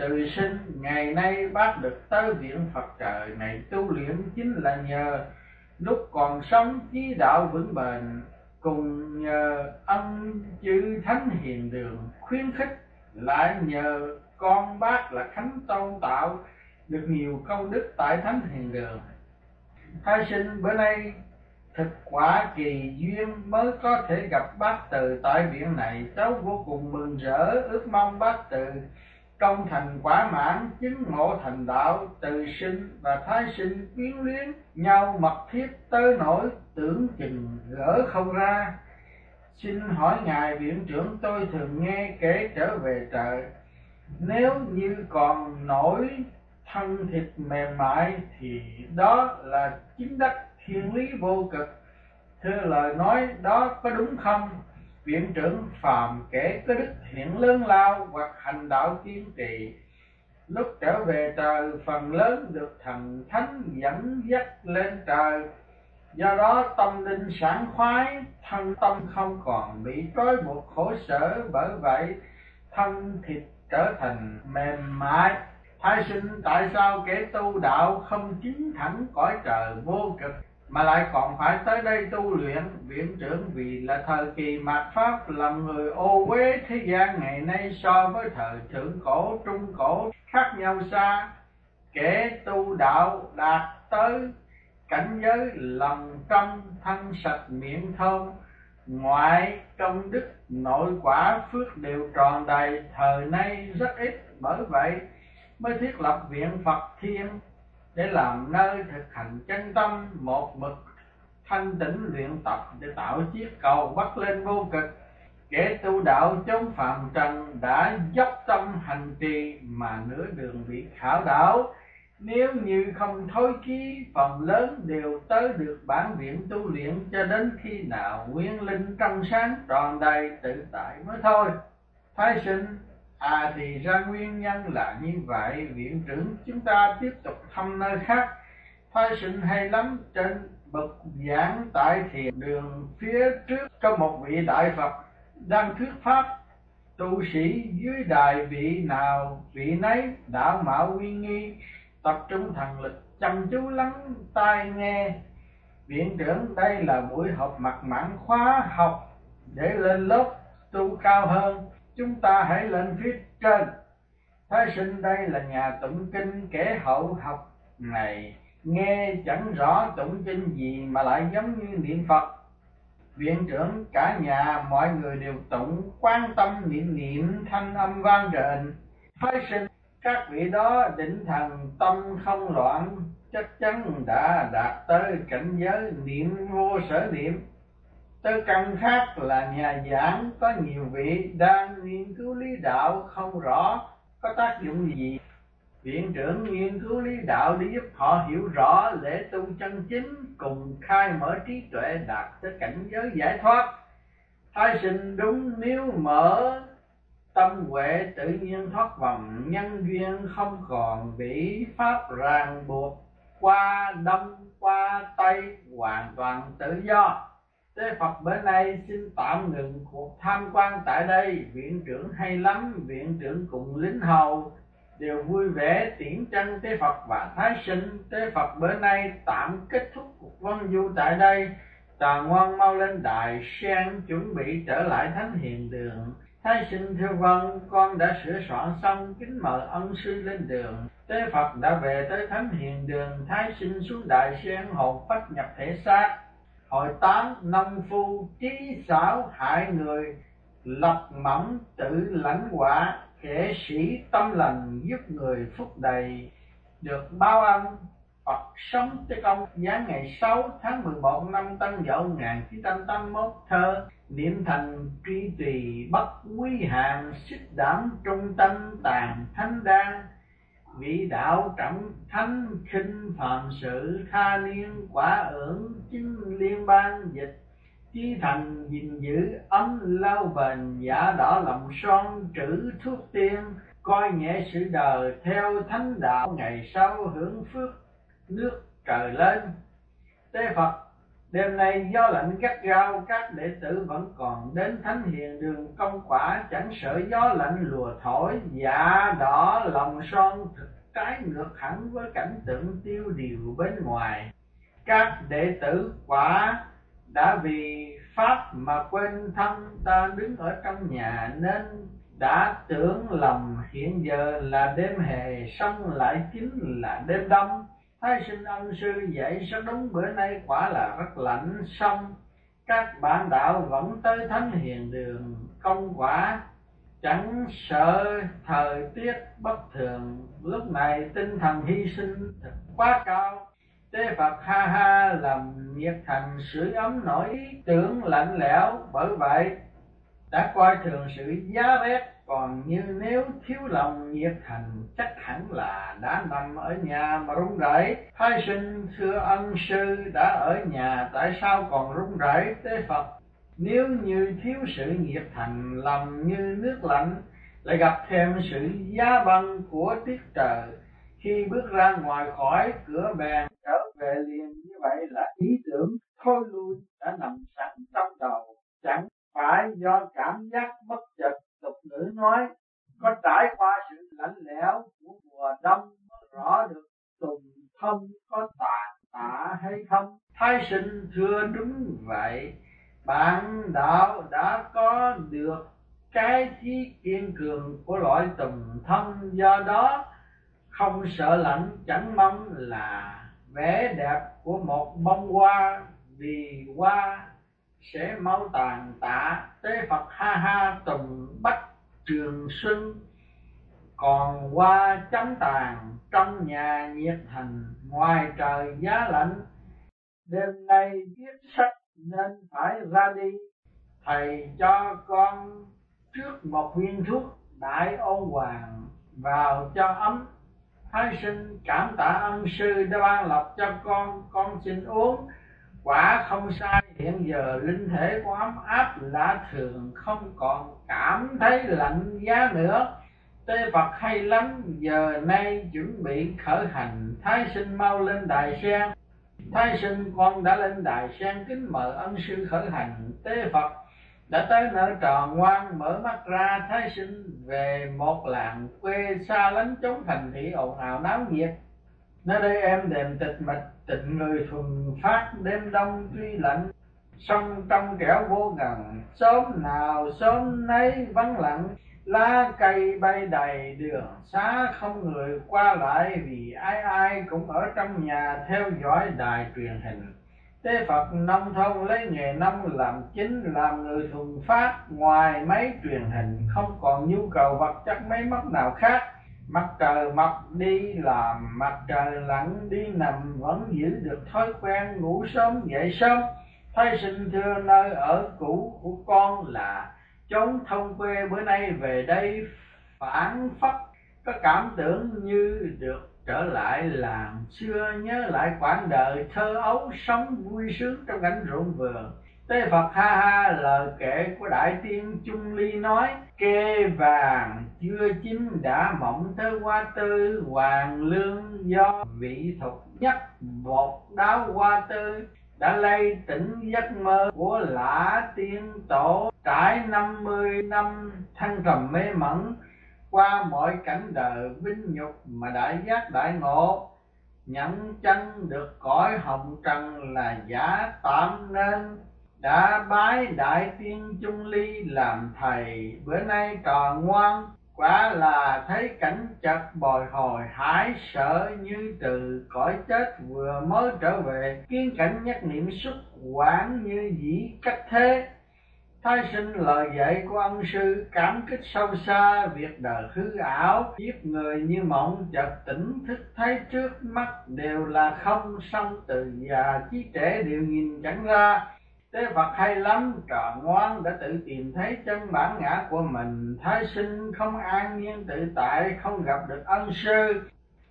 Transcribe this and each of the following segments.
từ sinh, ngày nay bác được tới viện phật trời này tu luyện chính là nhờ lúc còn sống chí đạo vững bền, cùng nhờ ân chư thánh hiền đường khuyến khích, lại nhờ con bác là khánh tôn tạo được nhiều công đức tại thánh hiền đường. Thái sinh bữa nay, thực quả kỳ duyên mới có thể gặp bác từ tại viện này, cháu vô cùng mừng rỡ, ước mong bác từ công thành quả mãn, chứng ngộ thành đạo, từ sinh và thái sinh quyến luyến, nhau mật thiết tới nỗi tưởng chừng gỡ không ra. Xin hỏi ngài viện trưởng, tôi thường nghe kể trở về trời. Nếu như còn nổi thân thịt mềm mại, thì đó là chính đắc thiên lý vô cực. Thưa lời nói, đó có đúng không? Viện trưởng phàm kể có đức hiện lớn lao hoặc hành đạo kiên trì. Lúc trở về trời, phần lớn được thần thánh dẫn dắt lên trời. Do đó, tâm linh sảng khoái, thân tâm không còn bị trói buộc khổ sở. Bởi vậy, thân thịt trở thành mềm mại. Thái sinh tại sao kẻ tu đạo không chính thẳng cõi trời vô cực? Mà lại còn phải tới đây tu luyện, viện trưởng vì là thời kỳ mạt pháp, làm người ô uế thế gian ngày nay so với thời thượng cổ, trung cổ, khác nhau xa. Kẻ tu đạo đạt tới cảnh giới lòng trong thân sạch, miệng thông ngoại công đức, nội quả, phước đều tròn đầy. Thời nay rất ít, bởi vậy mới thiết lập viện phật thiên để làm nơi thực hành chân tâm một mực thanh tĩnh luyện tập để tạo chiếc cầu bắt lên vô cực. Kẻ tu đạo chống phạm trần đã dốc tâm hành trì mà nửa đường bị khảo đảo. Nếu như không thối ký, phần lớn đều tới được bản viện tu luyện cho đến khi nào nguyên linh trong sáng tròn đầy tự tại mới thôi. Thái sinh À thì ra nguyên nhân là như vậy. Viện trưởng chúng ta tiếp tục thăm nơi khác. Thôi sinh hay lắm, Trên bậc giảng tại thiền đường Phía trước có một vị đại Phật Đang thuyết pháp. Tu sĩ dưới đài vị nào, Vị nấy đã mạo uy nghi, Tập trung thần lực, chăm chú lắng tai nghe. Viện trưởng, đây là buổi họp mặt mãn khóa học Để lên lớp tu cao hơn chúng ta hãy lên phía trên. Thái sinh đây là nhà tụng kinh kẻ hậu học này. Nghe chẳng rõ tụng kinh gì mà lại giống như niệm phật. Viện trưởng cả nhà, mọi người đều tụng, quan tâm niệm niệm thanh âm vang rền. Thái sinh, các vị đó định thần, tâm không loạn, chắc chắn đã đạt tới cảnh giới niệm vô sở niệm. Tới căn khác là nhà giảng có nhiều vị đang nghiên cứu lý đạo không rõ có tác dụng gì. Viện trưởng nghiên cứu lý đạo để giúp họ hiểu rõ lễ tu chân chính cùng khai mở trí tuệ đạt tới cảnh giới giải thoát. Thái sinh đúng nếu mở tâm huệ tự nhiên thoát vòng, nhân duyên không còn bị pháp ràng buộc, qua đông qua tây hoàn toàn tự do Tế Phật bữa nay xin tạm ngừng cuộc tham quan tại đây. Viện trưởng hay lắm, viện trưởng cùng lính hầu Đều vui vẻ tiễn chân Tế Phật và Thái sinh. Tế Phật bữa nay tạm kết thúc cuộc văn du tại đây. Tà ngoan mau lên đài sen chuẩn bị trở lại thánh hiền đường. Thái sinh thưa vâng, con đã sửa soạn xong, kính mời ân sư lên đường. Tế Phật đã về tới thánh hiền đường, Thái sinh xuống đại sen hồn phách nhập thể xác hội tám nông phu trí xảo hại người, lập mẫm tự lãnh quả kẻ sĩ tâm lành giúp người phúc đầy. Được bao ân, Phật sống tới công. Giá ngày 6 tháng 11 năm Tân Dậu 1981 thơ, niệm thành truy tùy bất quý hàm, xích đảm trung tâm tàn thánh đan vị đạo trọng thánh khinh phàm sự tha niên quả ưởng chính liên ban dịch chí thành gìn giữ ấm lao bền giả đỏ lòng son trữ thuốc tiên coi nhẹ sự đời theo thánh đạo ngày sau hưởng phước nước trời lên tế phật Đêm nay gió lạnh gắt gao, các đệ tử vẫn còn đến thánh hiền đường công quả, chẳng sợ gió lạnh lùa thổi, dạ đỏ lòng son thực trái ngược hẳn với cảnh tượng tiêu điều bên ngoài. Các đệ tử quả đã vì Pháp mà quên thân ta đứng ở trong nhà nên đã tưởng lầm hiện giờ là đêm hè xong lại chính là đêm đông Thái sinh ân sư dạy rất đúng, bữa nay quả là rất lạnh, xong Các bạn đạo vẫn tới thánh hiền đường, công quả Chẳng sợ thời tiết bất thường. Lúc này tinh thần hy sinh thật quá cao. Tế Phật ha ha làm nhiệt thành sưởi ấm nổi, tưởng lạnh lẽo. Bởi vậy, đã coi thường sự giá rét còn như nếu thiếu lòng nhiệt thành, chắc hẳn là đã nằm ở nhà mà run rẩy. Thái sinh thưa ân sư đã ở nhà, tại sao còn run rẩy tế phật? Nếu như thiếu sự nhiệt thành, lòng như nước lạnh, lại gặp thêm sự giá băng của tiết trời. Khi bước ra ngoài khỏi cửa bèn trở về liền, như vậy là ý tưởng thôi lui đã nằm sẵn trong đầu. Chẳng phải do cảm giác bất chợt tục ngữ nói, có trải qua sự lạnh lẽo của mùa đông mới rõ được tùng thông có tàn tạ hay không? Thái sinh thưa đúng vậy bạn đạo đã có được cái trí kiên cường của loại tùng thông, do đó không sợ lạnh, chẳng mong là vẻ đẹp của một bông hoa, vì hoa sẽ mau tàn tạ tế phật ha ha tùng bách trường xuân còn qua chấm tàn trong nhà nhiệt thành ngoài trời giá lạnh, đêm nay viết sách nên phải ra đi. Thầy cho con trước một viên thuốc đại ôn hoàng vào cho ấm. Thái sinh cảm tạ ân sư đã ban lập cho con con xin uống quả không sai, hiện giờ linh thể của ấm áp lạ thường, không còn cảm thấy lạnh giá nữa. Tế Phật hay lắm, giờ nay chuẩn bị khởi hành. Thái sinh mau lên đài sen. Thái sinh, con đã lên đài sen, kính mời ân sư khởi hành. Tế Phật đã tới nở tròn ngoan, mở mắt ra, Thái sinh về một làng quê xa lánh chốn thành thị ồn ào náo nhiệt. Nơi đây em đềm tịch mịch tịnh người thuần phát, đêm đông tuy lạnh sông trong kẻo vô gần sớm nào sớm nấy vắng lặng. Lá cây bay đầy đường, xá không người qua lại, vì ai ai cũng ở trong nhà theo dõi đài truyền hình. Tế Phật nông thôn lấy nghề nông làm chính, làm người thuần phát, ngoài máy truyền hình không còn nhu cầu vật chất máy móc nào khác mặt trời mọc đi làm mặt trời lặn đi, nằm vẫn giữ được thói quen ngủ sớm, dậy sớm. Thay sinh thưa nơi ở cũ của con là, chốn thông quê bữa nay về đây phản phất có cảm tưởng như được trở lại làng. Xưa nhớ lại quãng đời thơ ấu, sống vui sướng trong cảnh ruộng vườn. Tế Phật ha ha lời kể của Đại Tiên Trung Ly nói, Kê vàng chưa chín đã mộng tới hoa tư, Hoàng lương do vị thuật nhất một đáo hoa tư, đã lây tỉnh giấc mơ của lã tiên tổ trải năm mươi năm thăng trầm mê mẩn qua mọi cảnh đời vinh nhục mà đại giác đại ngộ nhận chân được cõi hồng trần là giả tạm nên đã bái đại tiên chung ly làm thầy, bữa nay còn ngoan. Quả là thấy cảnh chật bồi hồi, hãi sợ như từ, cõi chết vừa mới trở về. Kiến cảnh nhất niệm xuất quản như dĩ cách thế. Thái sinh lời dạy của ân sư, cảm kích sâu xa, việc đời hư ảo giết người như mộng, chợt tỉnh thức thấy trước mắt đều là không xong từ già chí trẻ đều nhìn chẳng ra. Tế Phật hay lắm, trò ngoan đã tự tìm thấy chân bản ngã của mình, thái sinh không an nhiên tự tại, không gặp được ân sư.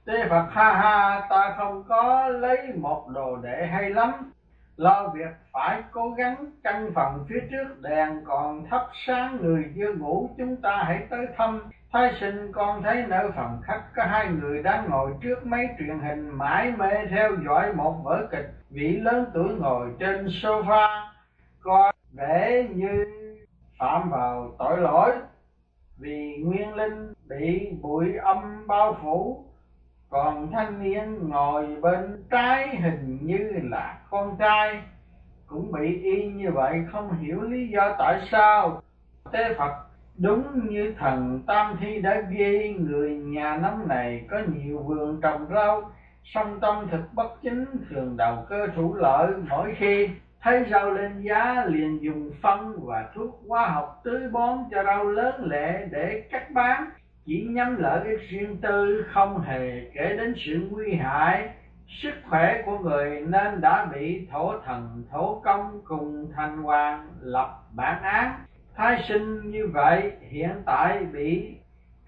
Tế Phật ha ha, ta không có lấy một đồ đệ hay lắm, lo việc phải cố gắng căn phòng phía trước đèn còn thắp sáng người chưa ngủ chúng ta hãy tới thăm. Thái sinh con thấy nơi phòng khách có hai người đang ngồi trước máy truyền hình mãi mê theo dõi một vở kịch. Vị lớn tuổi ngồi trên sofa, coi vẻ như phạm vào tội lỗi. Vì nguyên linh bị bụi âm bao phủ còn thanh niên ngồi bên trái hình như là con trai. Cũng bị y như vậy không hiểu lý do tại sao. Tế phật đúng như thần tam thi đã ghi người nhà năm này có nhiều vườn trồng rau, song tâm thực bất chính, thường đầu cơ thủ lợi, mỗi khi thấy rau lên giá liền dùng phân và thuốc hóa học tưới bón cho rau lớn lệ để cắt bán. Chỉ nhắm lợi ích riêng tư, không hề kể đến sự nguy hại sức khỏe của người, nên đã bị thổ thần thổ công cùng thành hoàng lập bản án thái sinh như vậy, hiện tại bị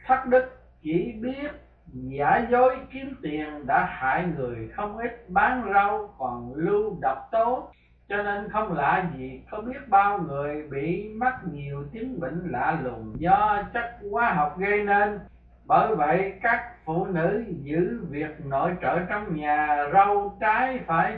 thất đức chỉ biết giả dối kiếm tiền đã hại người không ít, bán rau còn lưu độc tố. Cho nên không lạ gì có biết bao người bị mắc nhiều chứng bệnh lạ lùng do chất hóa học gây nên. Bởi vậy, các phụ nữ giữ việc nội trợ trong nhà rau trái phải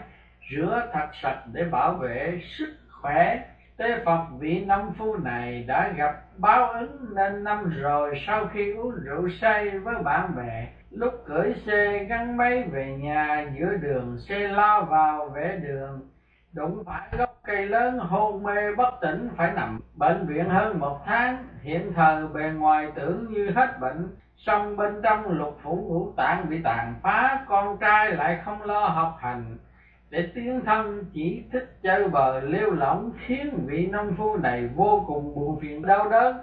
rửa thật sạch để bảo vệ sức khỏe tế phật vị năm phu này đã gặp báo ứng nên năm rồi sau khi uống rượu say với bạn bè, lúc cưỡi xe gắn máy về nhà giữa đường xe lao vào vẽ đường. Đụng phải gốc cây lớn, hôn mê bất tỉnh, phải nằm bệnh viện hơn một tháng. Hiện thời bề ngoài tưởng như hết bệnh, song bên trong lục phủ ngũ tạng bị tàn phá, con trai lại không lo học hành để tiến thân, chỉ thích chơi bời, lêu lỏng, khiến vị nông phu này vô cùng buồn phiền, đau đớn.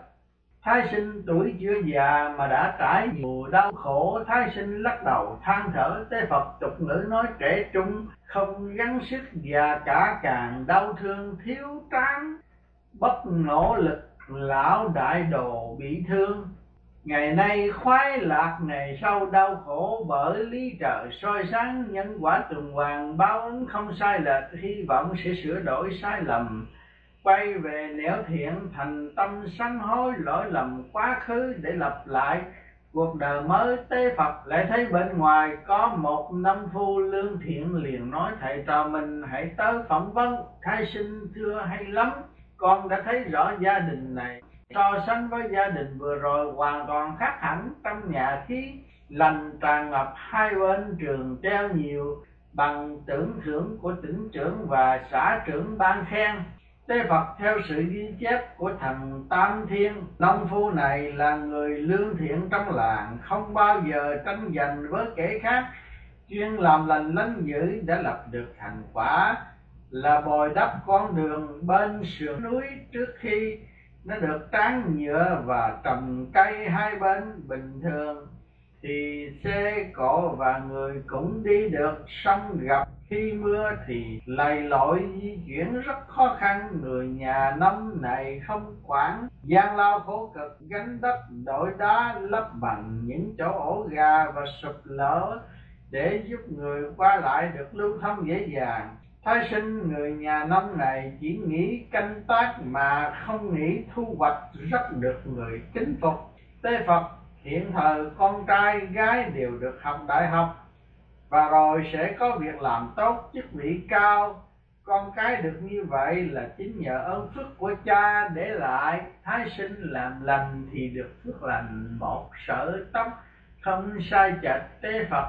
Thái sinh tuổi chưa già mà đã trải nhiều đau khổ, thái sinh lắc đầu, than thở, tế phật, tục ngữ nói trẻ trung không gắng sức già cả càng đau thương thiếu tráng. Bất nỗ lực, lão đại đồ bị thương ngày nay khoái lạc ngày sau đau khổ bởi lý trời soi sáng, nhân quả tuần hoàn báo ứng không sai lệch, hy vọng sẽ sửa đổi sai lầm. Quay về nẻo thiện, thành tâm sám hối, lỗi lầm quá khứ để lập lại. Cuộc đời mới tế Phật lại thấy bên ngoài, có một năm phu lương thiện liền nói, thầy trò mình hãy tới phỏng vấn, thái sinh thưa hay lắm, con đã thấy rõ gia đình này so sánh với gia đình vừa rồi, hoàn toàn khác hẳn trong nhà khí lành tràn ngập hai bên trường treo nhiều bằng tưởng thưởng của tỉnh trưởng và xã trưởng ban khen. Tế Phật theo sự ghi chép của thần Tam Thiên Nông phu này là người lương thiện trong làng, Không bao giờ tranh giành với kẻ khác. Chuyên làm lành lánh dữ đã lập được thành quả Là bồi đắp con đường bên sườn núi trước khi nó được tráng nhựa và trồng cây hai bên bình thường, thì xe cộ và người cũng đi được. Song gặp khi mưa thì lầy lội di chuyển rất khó khăn. Người nhà năm này không quản. Gian lao khổ cực, gánh đất, đổi đá, lấp bằng những chỗ ổ gà và sụp lở để giúp người qua lại được lưu thông dễ dàng. Thái sinh người nhà nông này chỉ nghĩ canh tác mà không nghĩ thu hoạch rất được người kính phục. Tế Phật, hiện thời con trai gái đều được học đại học, và rồi sẽ có việc làm tốt, chức vị cao. Con cái được như vậy là chính nhờ ơn phước của cha để lại. Thái sinh làm lành thì được phước lành một sở tóc, không sai chạch tế Phật.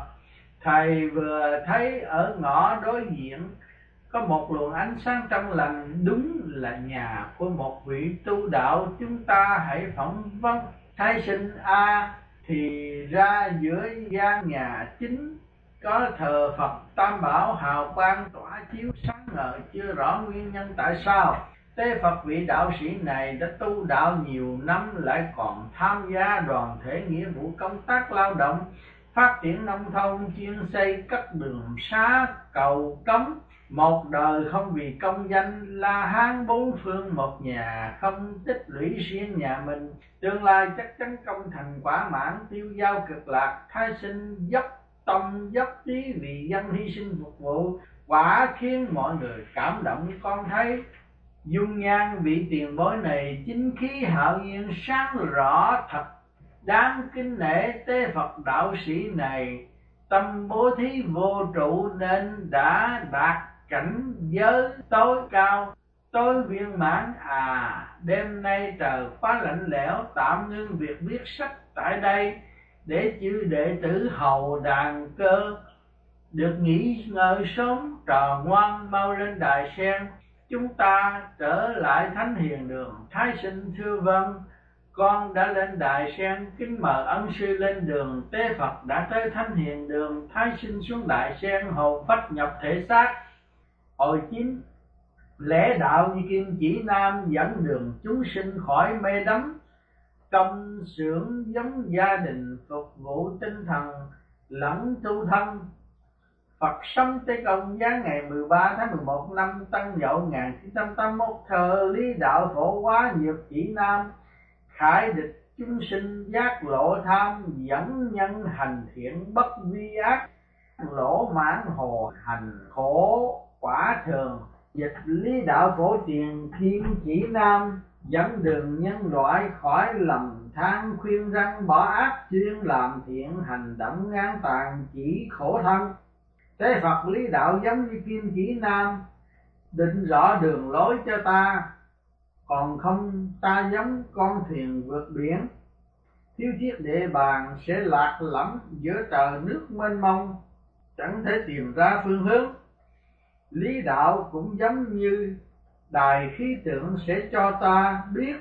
Thầy vừa thấy ở ngõ đối diện có một luồng ánh sáng trong lành, đúng là nhà của một vị tu đạo. Chúng ta hãy phỏng vấn thái sinh a thì ra giữa gian nhà chính có thờ phật tam bảo hào quang tỏa chiếu sáng ngời. Chưa rõ nguyên nhân tại sao tế phật vị đạo sĩ này đã tu đạo nhiều năm lại còn tham gia đoàn thể nghĩa vụ công tác lao động, phát triển nông thôn, chuyên xây các đường xá, cầu cống một đời không vì công danh la hán bốn phương, một nhà không tích lũy riêng nhà mình. Tương lai chắc chắn công thành quả mãn, tiêu giao cực lạc, thái sinh dốc tâm, dốc trí vì dân hy sinh phục vụ. Quả khiến mọi người cảm động, con thấy dung nhan vị tiền bối này chính khí hạo nhiên sáng rõ thật. Đáng kính nể tế phật đạo sĩ này, tâm bố thí vô trụ nên đã đạt cảnh giới tối cao tối viên mãn. À đêm nay trời quá lạnh lẽo, tạm ngưng việc viết sách tại đây để chư đệ tử hầu đàn cơ được nghỉ ngơi sớm, trò ngoan mau lên đài sen. Chúng ta trở lại thánh hiền đường. Thái sinh thưa vâng con đã lên đài sen. Kính mời ân sư lên đường. Tế phật đã tới thánh hiền đường. Thái sinh xuống đài sen hồn phách nhập thể xác hồi chín lễ đạo như kim chỉ nam dẫn đường chúng sinh khỏi mê đắm. Công xưởng giống gia đình phục vụ tinh thần lẫn tu thân. Phật sống Tây Công giáng ngày 13 tháng 11 năm Tân Dậu 1981 thờ lý đạo phổ hóa nhược chỉ nam. Khải địch chúng sinh giác lộ tham, dẫn nhân hành thiện bất vi ác. Lỗ mãn hồ hành khổ quả thường, dịch lý đạo phổ tiền thiên chỉ nam, dẫn đường nhân loại khỏi lầm than khuyên răng, bỏ ác chuyên làm thiện, hành động ngang tàn, chỉ khổ thân. Thế phật lý đạo giống như kim chỉ nam, định rõ đường lối cho ta. Còn không, ta giống con thuyền vượt biển. Thiếu chiếc địa bàn sẽ lạc lõng giữa trời nước mênh mông, chẳng thể tìm ra phương hướng lý đạo cũng giống như đài khí tượng sẽ cho ta biết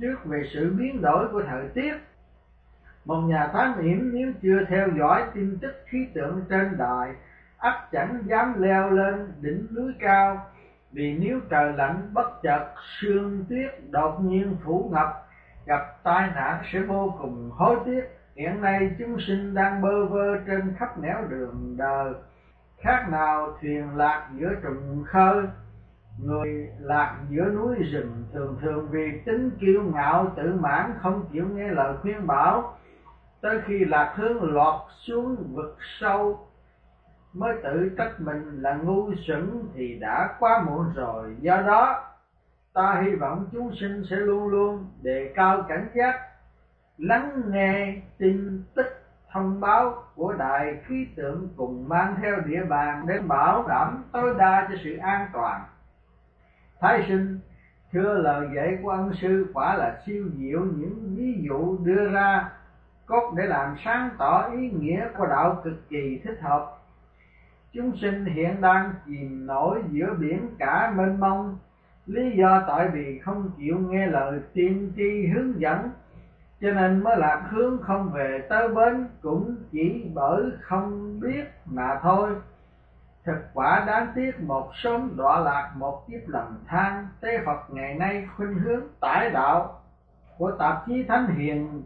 trước về sự biến đổi của thời tiết. Một nhà thám hiểm nếu chưa theo dõi tin tức khí tượng trên đài, ắt chẳng dám leo lên đỉnh núi cao, vì nếu trời lạnh, bất chợt sương tuyết đột nhiên phủ ngập, gặp tai nạn sẽ vô cùng hối tiếc. Hiện nay chúng sinh đang bơ vơ trên khắp nẻo đường đời khác nào thuyền lạc giữa trùng khơi, người lạc giữa núi rừng thường thường vì tính kiêu ngạo tự mãn không chịu nghe lời khuyên bảo. Tới khi lạc hướng lọt xuống vực sâu, mới tự trách mình là ngu xuẩn thì đã quá muộn rồi. Do đó, ta hy vọng chúng sinh sẽ luôn luôn đề cao cảnh giác, lắng nghe tin tức thông báo của đài khí tượng cùng mang theo địa bàn để bảo đảm tối đa cho sự an toàn. Thái sinh, thưa lời dạy của ân sư quả là siêu diệu những ví dụ đưa ra cốt để làm sáng tỏ ý nghĩa của đạo cực kỳ thích hợp. Chúng sinh hiện đang chìm nổi giữa biển cả mênh mông, lý do tại vì không chịu nghe lời tiên tri hướng dẫn cho nên mới lạc hướng không về tới bến cũng chỉ bởi không biết mà thôi. Thực quả đáng tiếc một sớm đọa lạc một kiếp lầm than, tế phật ngày nay khuynh hướng tải đạo của tạp chí thánh hiền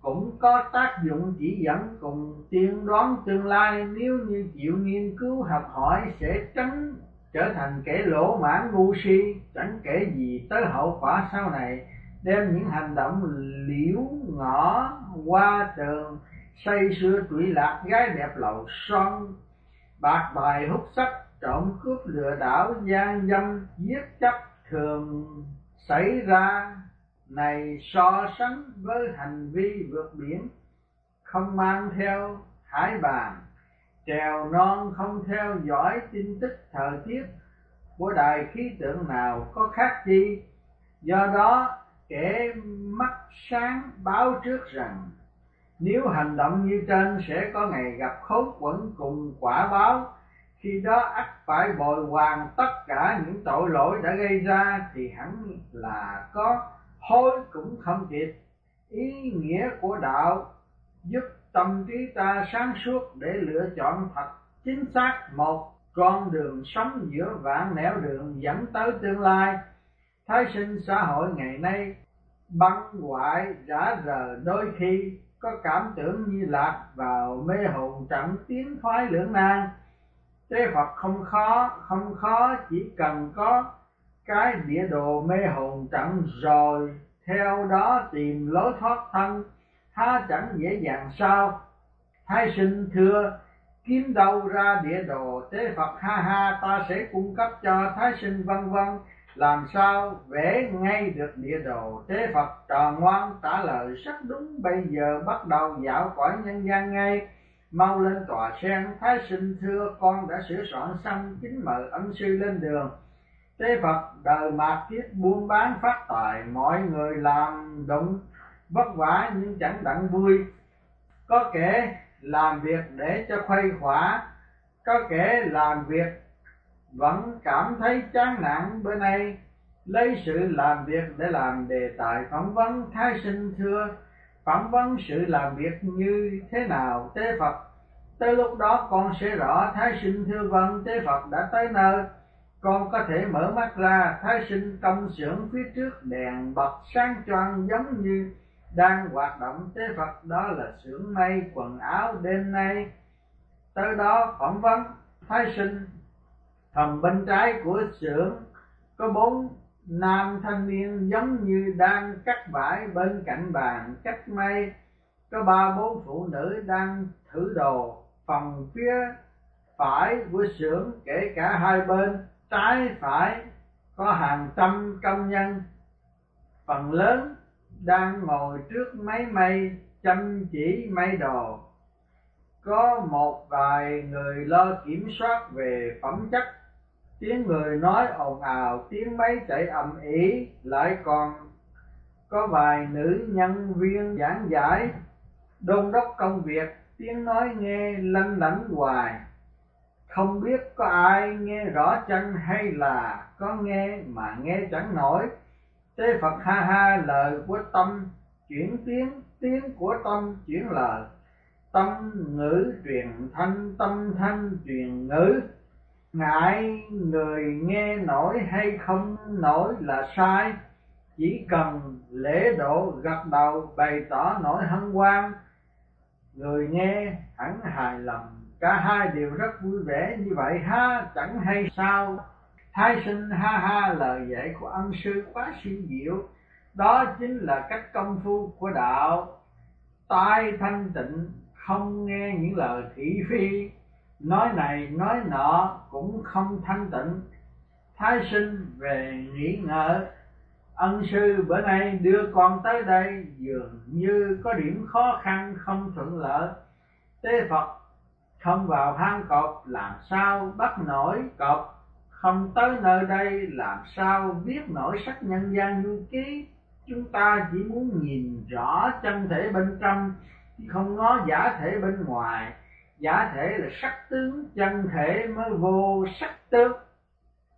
cũng có tác dụng chỉ dẫn cùng tiên đoán tương lai. Nếu như chịu nghiên cứu học hỏi sẽ tránh trở thành kẻ lỗ mãn ngu si, chẳng kể gì tới hậu quả sau này đem những hành động liễu ngõ qua tường xây xưa trụy lạc, gái đẹp lậu son, bạc bài hút sắc, trộm cướp lừa đảo, gian dâm, giết chấp thường xảy ra. Này so sánh với hành vi vượt biển, không mang theo hải bàn, trèo non không theo dõi tin tức thời tiết của đài khí tượng nào có khác chi do đó kẻ mắt sáng báo trước rằng, nếu hành động như trên sẽ có ngày gặp khốn quẩn cùng quả báo. Khi đó ắt phải bồi hoàn tất cả những tội lỗi đã gây ra thì hẳn là có hối cũng không kịp. Ý nghĩa của đạo giúp tâm trí ta sáng suốt để lựa chọn thật chính xác một con đường sống giữa vạn nẻo đường dẫn tới tương lai. Thái sinh xã hội ngày nay băng hoại rã rờ đôi khi có cảm tưởng như lạc vào mê hồn chẳng tiến thoái lưỡng nan. Tế phật không khó không khó, chỉ cần có cái địa đồ mê hồn trận rồi, theo đó tìm lối thoát thân há chẳng dễ dàng sao. Thái sinh thưa, kiếm đâu ra địa đồ? Tế phật ha ha, ta sẽ cung cấp cho thái sinh vân vân làm sao vẽ ngay được địa đồ? Thế phật trò ngoan trả lời rất đúng, bây giờ bắt đầu dạo cõi nhân gian ngay. Mau lên tòa sen, thái sinh thưa, con đã sửa soạn xong, kính mời ân sư lên đường. Thế phật, đời mạt kiếp buôn bán phát tài, mọi người làm động vất vả nhưng chẳng đặng vui. Có kẻ làm việc để cho khuây khỏa, có kẻ làm việc vẫn cảm thấy chán nản bữa nay, lấy sự làm việc để làm đề tài phỏng vấn thái sinh thưa. Phỏng vấn sự làm việc như thế nào, tế phật? Tới lúc đó con sẽ rõ thái sinh thưa vâng tế phật đã tới nơi. Con có thể mở mắt ra, thái sinh công xưởng phía trước đèn bật sáng choang giống như đang hoạt động. Tế phật, đó là xưởng may quần áo đêm nay. Tới đó phỏng vấn thái sinh phần bên trái của xưởng có bốn nam thanh niên giống như đang cắt vải bên cạnh bàn. Cách may có ba bốn phụ nữ đang thử đồ. Phòng phía phải của xưởng, kể cả hai bên, trái phải có hàng trăm công nhân. Phần lớn đang ngồi trước máy may, chăm chỉ may đồ. Có một vài người lo kiểm soát về phẩm chất tiếng người nói ồn ào, tiếng máy chạy ầm ĩ, lại còn có vài nữ nhân viên giảng giải, đôn đốc công việc, tiếng nói nghe lanh lảnh hoài. Không biết có ai nghe rõ chăng hay là có nghe mà nghe chẳng nổi. Thế phật ha ha lời của tâm, chuyển tiếng tiếng của tâm chuyển lời. Tâm ngữ truyền thanh, tâm thanh truyền ngữ ngại người nghe nổi hay không nổi là sai. Chỉ cần lễ độ gật đầu bày tỏ nỗi hân hoan. Người nghe hẳn hài lòng. Cả hai đều rất vui vẻ như vậy ha, chẳng hay sao? Thái sinh ha ha lời dạy của ân sư quá siêu diệu. Đó chính là cách công phu của đạo. Tai thanh tịnh, không nghe những lời thị phi nói này, nói nọ cũng không thanh tịnh. Thái sinh về nghĩ ngợi ân sư bữa nay đưa con tới đây dường như có điểm khó khăn không thuận lợi. Tế phật không vào hang cọp, làm sao bắt nổi cọp? Không tới nơi đây, làm sao viết nổi sắc nhân gian du ký? Chúng ta chỉ muốn nhìn rõ chân thể bên trong chứ không ngó giả thể bên ngoài giả thể là sắc tướng, chân thể mới vô sắc tướng.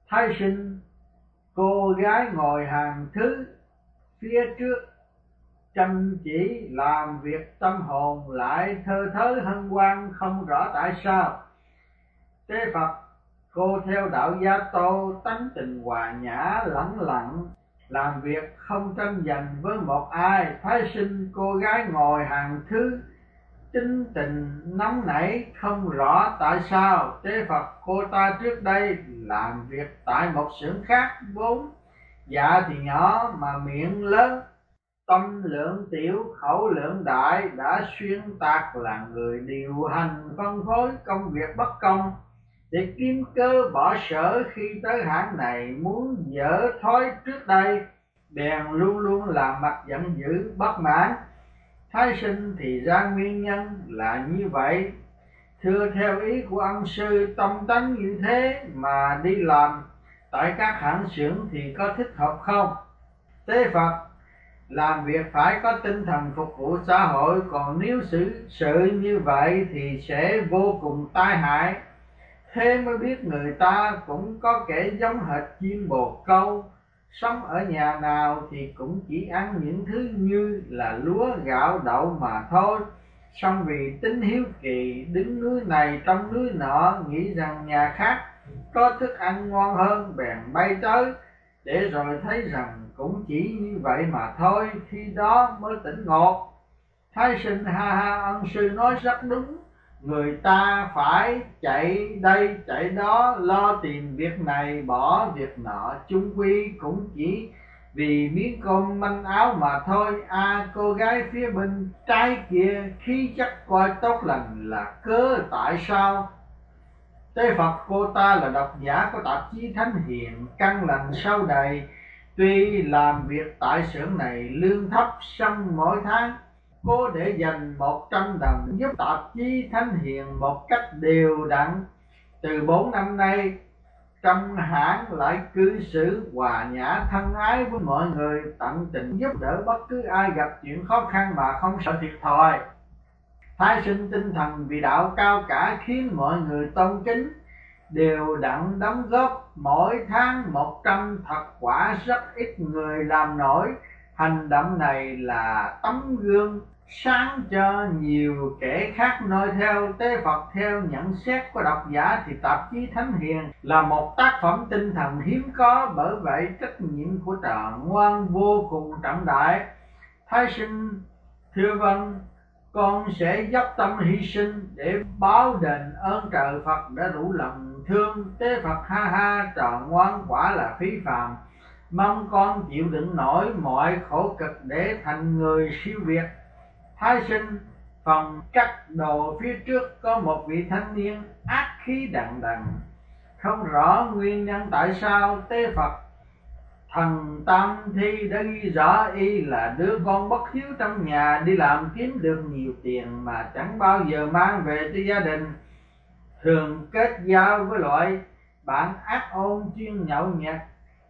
Thái sinh, cô gái ngồi hàng thứ, phía trước, chăm chỉ làm việc tâm hồn lại thơ thớ hân hoan không rõ tại sao. Tế phật, cô theo đạo gia tô tánh tình hòa nhã, lẳng lặng, làm việc không tranh giành với một ai. Thái sinh, cô gái ngồi hàng thứ tính tình nóng nảy không rõ tại sao tế phật cô ta trước đây làm việc tại một xưởng khác vốn dạ thì nhỏ mà miệng lớn, tâm lượng tiểu, khẩu lượng đại đã xuyên tạc là người điều hành phân phối công việc bất công. Để kiếm cơ bỏ sở khi tới hãng này muốn dở thói trước đây, bèn luôn luôn làm mặt giận dữ, bất mãn thái sinh thì ra nguyên nhân là như vậy. Thưa theo ý của ông sư, tâm tánh như thế mà đi làm, tại các hãng xưởng thì có thích hợp không? Tế phật, làm việc phải có tinh thần phục vụ xã hội, còn nếu xử, sự như vậy thì sẽ vô cùng tai hại. Thế mới biết người ta cũng có kẻ giống hệt chim bồ câu sống ở nhà nào thì cũng chỉ ăn những thứ như là lúa, gạo, đậu mà thôi. Song vì tính hiếu kỳ, đứng núi này trong núi nọ, nghĩ rằng nhà khác có thức ăn ngon hơn, bèn bay tới. Để rồi thấy rằng cũng chỉ như vậy mà thôi, khi đó mới tỉnh ngộ. Thái sinh ha ha ân sư nói rất đúng người ta phải chạy đây chạy đó lo tìm việc này bỏ việc nọ. Chung quy cũng chỉ vì miếng cơm manh áo mà thôi. A à, cô gái phía bên trái kia khi chắc coi tốt lành là cớ tại sao? Tế Phật cô ta là độc giả của tạp chí Thánh Hiền Căn lành sau đầy Tuy làm việc tại xưởng này lương thấp song mỗi tháng Cô để dành một trăm đồng giúp tạp chí Thánh Hiền một cách đều đặn. Từ bốn năm nay, trong hãng lại cư xử hòa nhã thân ái với mọi người, tận tình giúp đỡ bất cứ ai gặp chuyện khó khăn mà không sợ thiệt thòi. Thái sinh tinh thần vì đạo cao cả khiến mọi người tôn kính. Đều đặn đóng góp mỗi tháng một trăm thật quả rất ít người làm nổi. Hành động này là tấm gương sáng cho nhiều kẻ khác noi theo, tế Phật theo, nhận xét của độc giả thì tạp chí Thánh Hiền là một tác phẩm tinh thần hiếm có bởi vậy trách nhiệm của trời ngoan vô cùng trọng đại. Thái sinh, thưa vâng con sẽ dốc tâm hy sinh để báo đền ơn trời Phật đã đủ lòng thương. Tế Phật ha ha trời ngoan quả là phí phàm mong con chịu đựng nổi mọi khổ cực để thành người siêu việt thái sinh, phòng cắt đồ phía trước có một vị thanh niên ác khí đằng đằng không rõ nguyên nhân tại sao tế phật thần tam thi đã ghi rõ y là đứa con bất hiếu trong nhà đi làm kiếm được nhiều tiền mà chẳng bao giờ mang về cho gia đình. Thường kết giao với loại bạn ác ôn chuyên nhậu nhẹt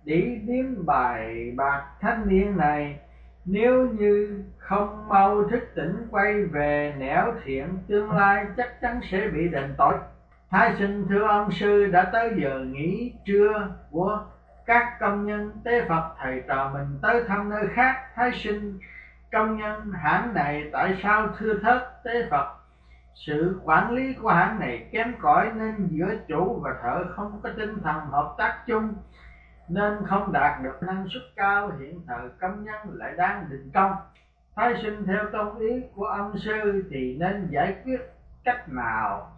để điếm bài bạc thanh niên này. Nếu như không mau thức tỉnh quay về, nẻo thiện tương lai chắc chắn sẽ bị đền tội. Thái sinh thưa ông sư, đã tới giờ nghỉ trưa của các công nhân. Tế phật thầy trò mình tới thăm nơi khác. Thái sinh công nhân hãng này tại sao thưa thớt? Tế phật, sự quản lý của hãng này kém cỏi nên giữa chủ và thợ không có tinh thần hợp tác chung, nên không đạt được năng suất cao. Hiện thời công nhân lại đang đình công thái sinh theo tâm ý của ông sư thì nên giải quyết cách nào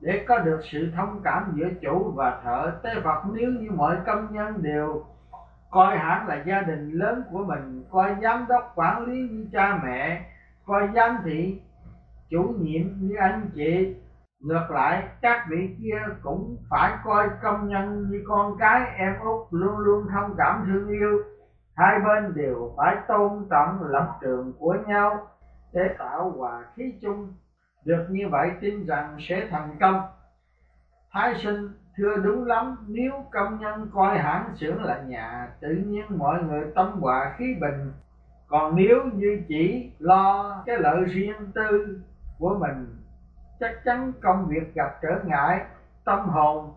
để có được sự thông cảm giữa chủ và thợ tế Phật? Nếu như mọi công nhân đều coi hãng là gia đình lớn của mình, coi giám đốc, quản lý như cha mẹ, coi giám thị chủ nhiệm như anh chị, ngược lại, các vị kia cũng phải coi công nhân như con cái, em út luôn luôn thông cảm thương yêu hai bên đều phải tôn trọng lập trường của nhau để tạo hòa khí chung. Được như vậy tin rằng sẽ thành công. Thái sinh, thưa đúng lắm, nếu công nhân coi hãng xưởng là nhà, tự nhiên mọi người tâm hòa khí bình. Còn nếu như chỉ lo cái lợi riêng tư của mình, chắc chắn công việc gặp trở ngại, tâm hồn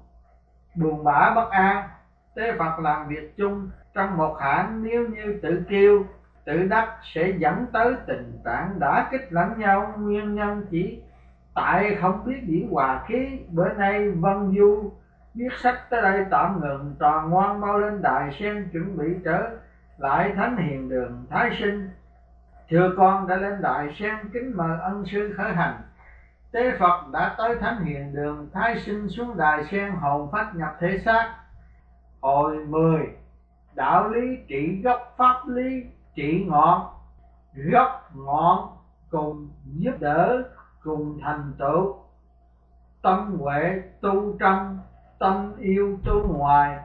buồn bã bất an tế phật làm việc chung, trong một hãng nếu như tự kiêu tự đắc sẽ dẫn tới tình trạng đã kích lẫn nhau. Nguyên nhân chỉ tại không biết diễn hòa khí. Bữa nay vân du viết sách tới đây tạm ngừng tròn ngoan mau lên đài xem chuẩn bị trở lại thánh hiền đường thái sinh. Thưa con đã lên đài xem kính mời ân sư khởi hành. Tế phật đã tới thánh hiền đường thái sinh xuống đài sen hồn phách nhập thể xác hồi mười, đạo lý trị gốc, pháp lý trị ngọn, gốc ngọn cùng giúp đỡ, cùng thành tựu. Tâm huệ tu trong, tâm yêu tu ngoài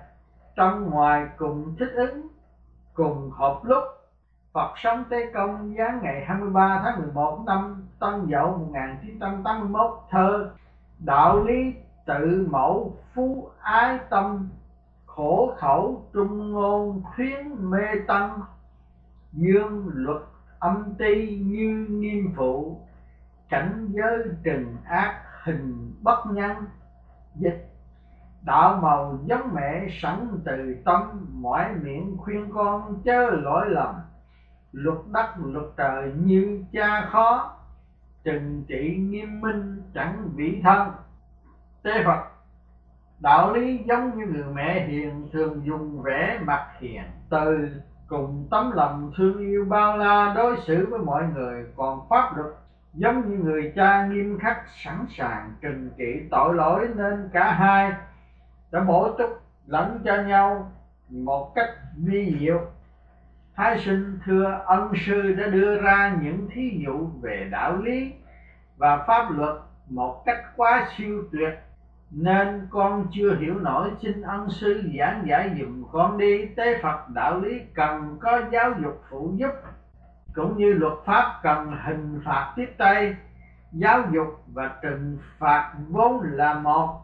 trong ngoài cùng thích ứng, cùng hợp lúc. Phật sống Tế Công giáng ngày 23 tháng 11 năm Tân Dậu 1981 thơ, Đạo lý tự mẫu phú ái tâm Khổ khẩu trung ngôn khuyến mê tăng Dương luật âm ti như nghiêm phụ Cảnh giới trừng ác hình bất nhân, Dịch đạo màu giống mẹ sẵn từ tâm, mỏi miệng khuyên con chớ lỗi lầm, luật đất luật trời như cha khó, trừng trị nghiêm minh chẳng vị thân. Tế phật đạo lý giống như người mẹ hiền thường dùng vẻ mặt hiền. Từ cùng tấm lòng thương yêu bao la đối xử với mọi người, còn pháp luật giống như người cha nghiêm khắc sẵn sàng trừng trị tội lỗi nên cả hai đã bổ túc lẫn cho nhau một cách vi diệu. Thái sinh thưa ân sư đã đưa ra những thí dụ về đạo lý và pháp luật một cách quá siêu tuyệt nên con chưa hiểu nổi, xin ân sư giảng giải dùm con đi. Tế phật đạo lý cần có giáo dục phụ giúp, cũng như luật pháp cần hình phạt tiếp tay. Giáo dục và trừng phạt vốn là một.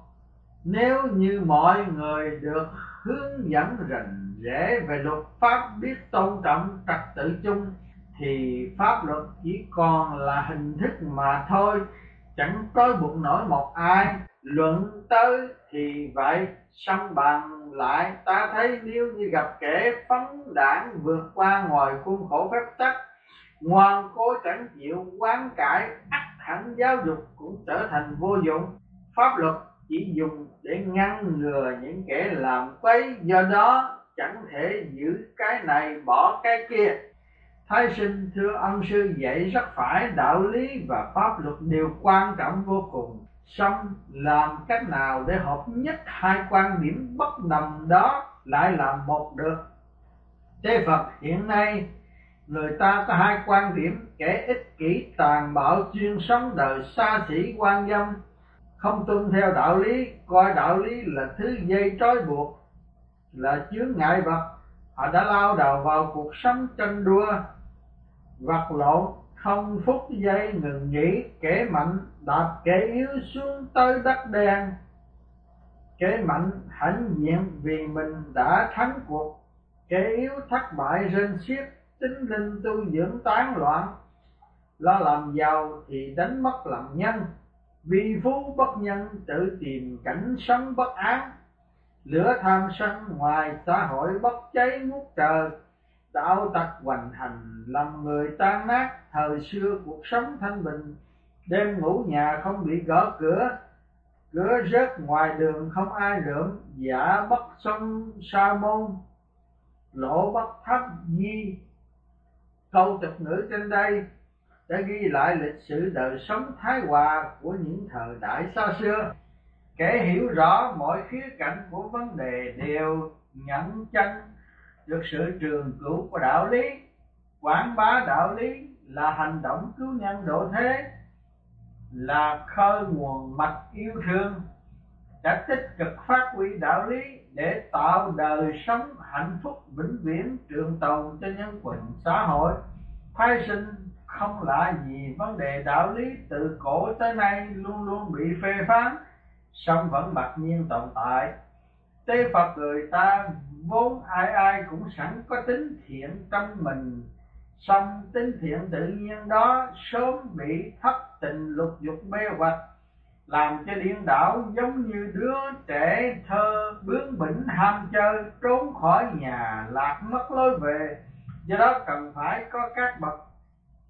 Nếu như mọi người được hướng dẫn rành rẽ về luật pháp, biết tôn trọng trật tự chung, thì pháp luật chỉ còn là hình thức mà thôi. Chẳng có buộc nổi một ai luận tới thì vậy, song bàn lại, ta thấy nếu như gặp kẻ phấn đảng vượt qua ngoài khuôn khổ phép tắc, ngoan cố chẳng chịu quán cải ắt hẳn giáo dục cũng trở thành vô dụng. Pháp luật chỉ dùng để ngăn ngừa những kẻ làm quấy, do đó chẳng thể giữ cái này bỏ cái kia. Thái sinh, thưa ân sư, dạy rất phải đạo lý và pháp luật đều quan trọng vô cùng xong, làm cách nào để hợp nhất hai quan điểm bất đồng đó lại làm một được? Thế phật, hiện nay, người ta có hai quan điểm, kẻ ích kỷ tàn bạo chuyên sống đời xa xỉ quan dâm. Không tuân theo đạo lý, coi đạo lý là thứ dây trói buộc, là chướng ngại vật. Họ đã lao đầu vào cuộc sống tranh đua, vật lộn, không phút giây ngừng nghỉ, kẻ mạnh đạp kẻ yếu xuống tới đất đen. Kẻ mạnh hãnh diện vì mình đã thắng cuộc. Kẻ yếu thất bại rên xiết, tính linh tu dưỡng tán loạn. Lo làm giàu thì đánh mất làm nhân. Vì phú bất nhân, tự tìm cảnh sống bất an lửa tham sân ngoài xã hội bất cháy ngút trời. Đạo tặc hoành hành làm người tan nát thời xưa cuộc sống thanh bình đêm ngủ nhà không bị gõ cửa. Cửa rớt ngoài đường không ai rượm. Giả bất sông sa môn. Lỗ bất thấp nhi. câu tục ngữ trên đây đã ghi lại lịch sử đời sống thái hòa của những thời đại xa xưa. Kẻ hiểu rõ mọi khía cạnh của vấn đề đều nhận chân được sự trường cửu của đạo lý, quảng bá đạo lý là hành động cứu nhân độ thế là khơi nguồn mạch yêu thương, đã tích cực phát huy đạo lý để tạo đời sống hạnh phúc vĩnh viễn trường tồn cho nhân quần xã hội. Phái sinh không lạ gì vấn đề đạo lý từ cổ tới nay luôn luôn bị phê phán, song vẫn mặc nhiên tồn tại. Tế phật người ta vốn ai ai cũng sẵn có tính thiện trong mình song tính thiện tự nhiên đó sớm bị thất tình lục dục mê hoặc, làm cho điên đảo giống như đứa trẻ thơ bướng bỉnh ham chơi, trốn khỏi nhà, lạc mất lối về. Do đó cần phải có các bậc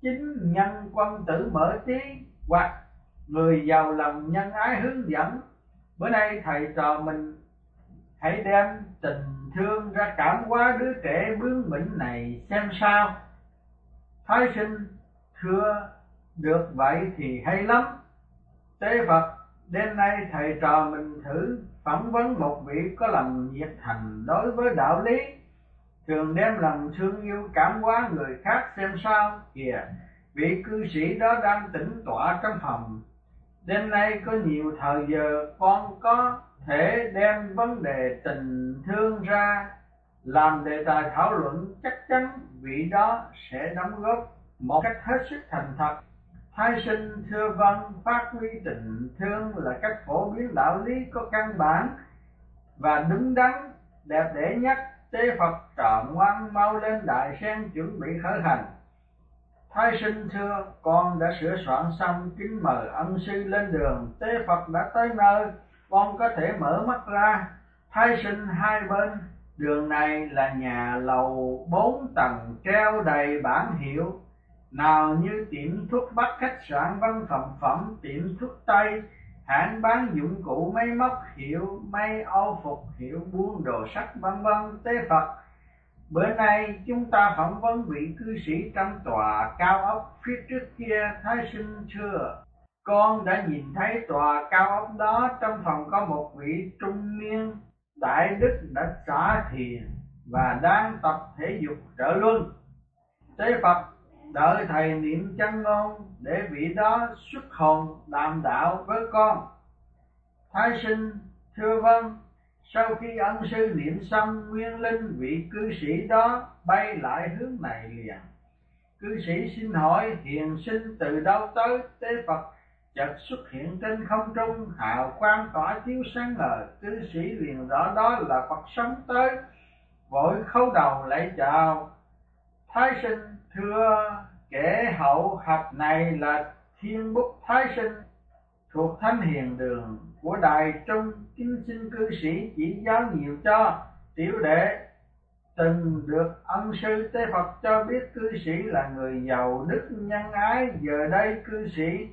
chính nhân quân tử mở trí hoặc người giàu lòng nhân ái hướng dẫn. Bữa nay thầy trò mình hãy đem tình thương ra cảm hóa đứa trẻ bướng bỉnh này xem sao thái sinh thưa được vậy thì hay lắm. Tế phật, đêm nay thầy trò mình thử phỏng vấn một vị có lòng nhiệt thành đối với đạo lý. Thường đem lòng thương yêu cảm hóa người khác xem sao kìa. Vị cư sĩ đó đang tĩnh tọa trong phòng. Đêm nay có nhiều thời giờ, con có thể đem vấn đề tình thương ra. Làm đề tài thảo luận chắc chắn vị đó sẽ đóng góp một cách hết sức thành thật. Thái sinh thưa văn, phát huy tình thương là cách phổ biến đạo lý có căn bản và đứng đắn, đẹp đẽ nhất. Tế phật trọn ngoan mau lên đại sen chuẩn bị khởi hành. Thái sinh thưa, con đã sửa soạn xong kính mời ân sư lên đường. Tế phật đã tới nơi, con có thể mở mắt ra. Thái sinh hai bên đường này là nhà lầu bốn tầng treo đầy bản hiệu nào như tiệm thuốc bắc khách sạn văn phòng phẩm, tiệm thuốc tây, hãng bán dụng cụ máy móc hiệu may âu phục hiệu, buôn đồ sắt, vân vân, tế phật bữa nay chúng ta phỏng vấn vị cư sĩ trong tòa cao ốc phía trước kia, thái sinh xưa. con đã nhìn thấy tòa cao ốc đó, trong phòng có một vị trung niên đại đức đã xả thiền và đang tập thể dục trợ luân. Tế phật đợi thầy niệm chân ngôn để vị đó xuất hồn đàm đạo với con. Thái sinh, thưa vâng sau khi ân sư niệm xong, nguyên linh vị cư sĩ đó bay lại hướng này liền. Cư sĩ xin hỏi hiền sinh từ đâu tới? Tế phật chợt xuất hiện trên không trung, hào quang tỏa chiếu sáng ngời cư sĩ liền rõ đó là phật sống tới. Vội khấu đầu lạy chào. Thái sinh, thưa kẻ hậu học này là thiên bút thái sinh. Thuộc thánh hiền đường của đại trung, kính xin cư sĩ chỉ giáo nhiều cho. Tiểu đệ, từng được ân sư tế phật cho biết cư sĩ là người giàu đức nhân ái. Giờ đây cư sĩ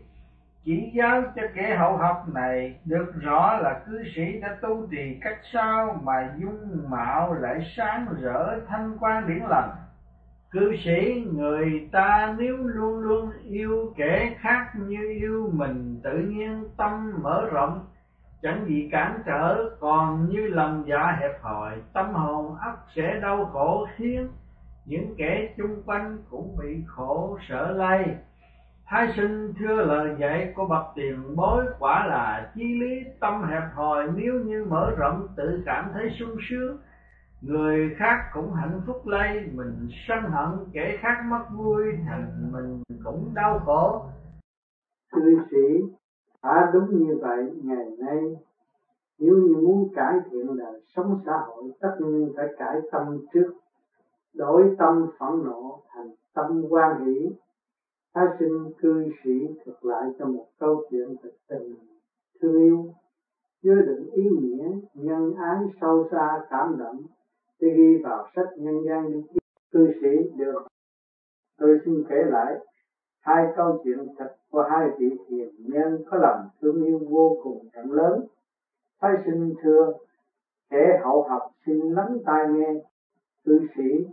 chỉ giáo cho kẻ hậu học này, được rõ là cư sĩ đã tu trì cách sao mà dung mạo lại sáng rỡ thanh quan điển lành. Cư sĩ người ta nếu luôn luôn yêu kẻ khác như yêu mình, tự nhiên tâm mở rộng. Chẳng gì cản trở, còn như lòng dạ hẹp hòi, tâm hồn ắt sẽ đau khổ khiến những kẻ chung quanh cũng bị khổ sở lây thái sinh thưa lời dạy của bậc tiền bối, quả là chi lý tâm hẹp hòi, nếu như mở rộng tự cảm thấy sung sướng. Người khác cũng hạnh phúc lây, mình sân hận, kẻ khác mất vui thành mình cũng đau khổ. Cư sĩ, đã đúng như vậy, ngày nay, nếu như muốn cải thiện đời sống xã hội, tất nhiên phải cải tâm trước. Đổi tâm phẫn nộ thành tâm quan hỷ thái sinh cư sĩ thuật lại cho một câu chuyện thực tình thương yêu. Chứa đựng ý nghĩa, nhân ái sâu xa cảm động để ghi vào sách nhân gian những cư sĩ được tôi xin kể lại hai câu chuyện thật của hai vị thiền nhân có lòng thương yêu vô cùng rộng lớn. Thái sinh thưa, kẻ hậu học xin lắng tai nghe. Cư sĩ,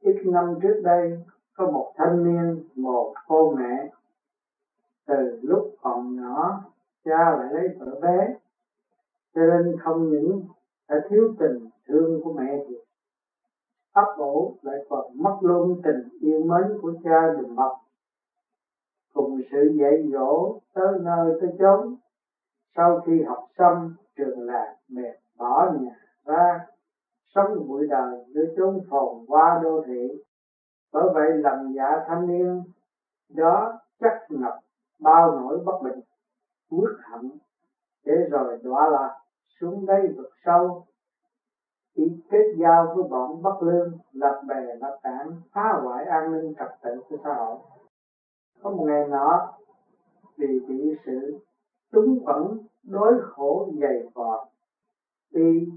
ít năm trước đây có một thanh niên, một cô mẹ. Từ lúc còn nhỏ, cha lại lấy vợ bé. Cho nên không những đã thiếu tình thương của mẹ thì ấp ủ lại còn mất luôn tình yêu mến của cha đùm bọc. Cùng sự dạy dỗ tới nơi tới chốn, sau khi học xong, trường lạc mẹ bỏ nhà ra, sống bụi đời nơi chốn phồn hoa đô thị bởi vậy lòng dạ thanh niên, đó chắc ngập bao nỗi bất bình uất hận để rồi đọa lạc xuống đây vực sâu. Chỉ kết giao với bọn bất lương lập bè lập tảng phá hoại an ninh trật tự của xã hội. Có một ngày nọ, vì bị sự túng quẩn đối khổ dày vò y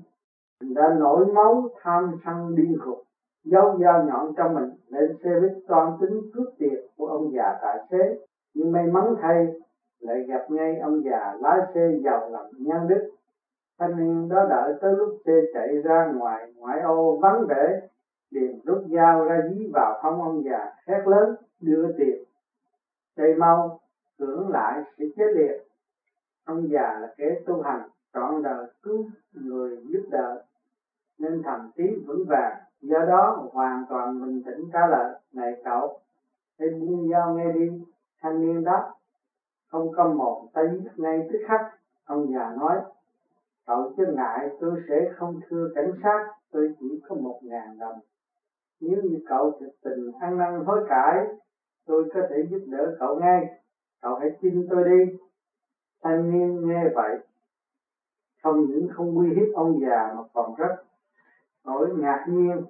đã nổi máu tham sân điên khùng dấu dao nhọn trong mình lên xe buýt toan tính cướp tiền của ông già tài xế. Nhưng may mắn thay, lại gặp ngay ông già lái xe giàu lòng nhân đức. Thanh niên đó đợi tới lúc xe chạy ra ngoài ngoại ô vắng vẻ, liền rút dao ra dí vào hông ông già, hét lớn, đưa tiền. Đây mau tưởng lại sẽ chết liệt. Ông già là kẻ tu hành, trọn đời cứu người giúp đỡ, nên thầm tín vững vàng do đó hoàn toàn bình tĩnh trả lời, này cậu hãy buông dao nghe đi, thanh niên đó không có một tay ngay tức khắc. Ông già nói, cậu chứ ngại, tôi sẽ không thưa cảnh sát, tôi chỉ có một ngàn đồng. Nếu như cậu thực tình ăn năn hối cải, tôi có thể giúp đỡ cậu ngay. Cậu hãy tin tôi đi. Thanh niên nghe vậy, không những không uy hiếp ông già mà còn rất nỗi ngạc nhiên,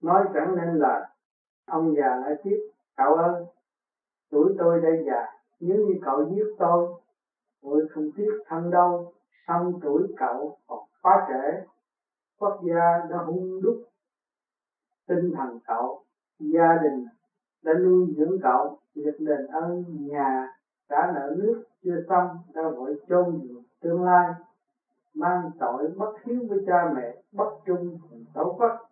nói chẳng nên lời. Ông già lại tiếp, cậu ơi, tuổi tôi đây già, nếu như cậu giết tôi tôi không tiếc thân đâu. Xong tuổi cậu còn quá trẻ. Quốc gia đã hung đúc tinh thần cậu, gia đình đã nuôi dưỡng cậu việc đền ơn nhà trả nợ nước, chưa xong, đã vội chôn tương lai mang tội bất hiếu với cha mẹ, bất trung tổ quốc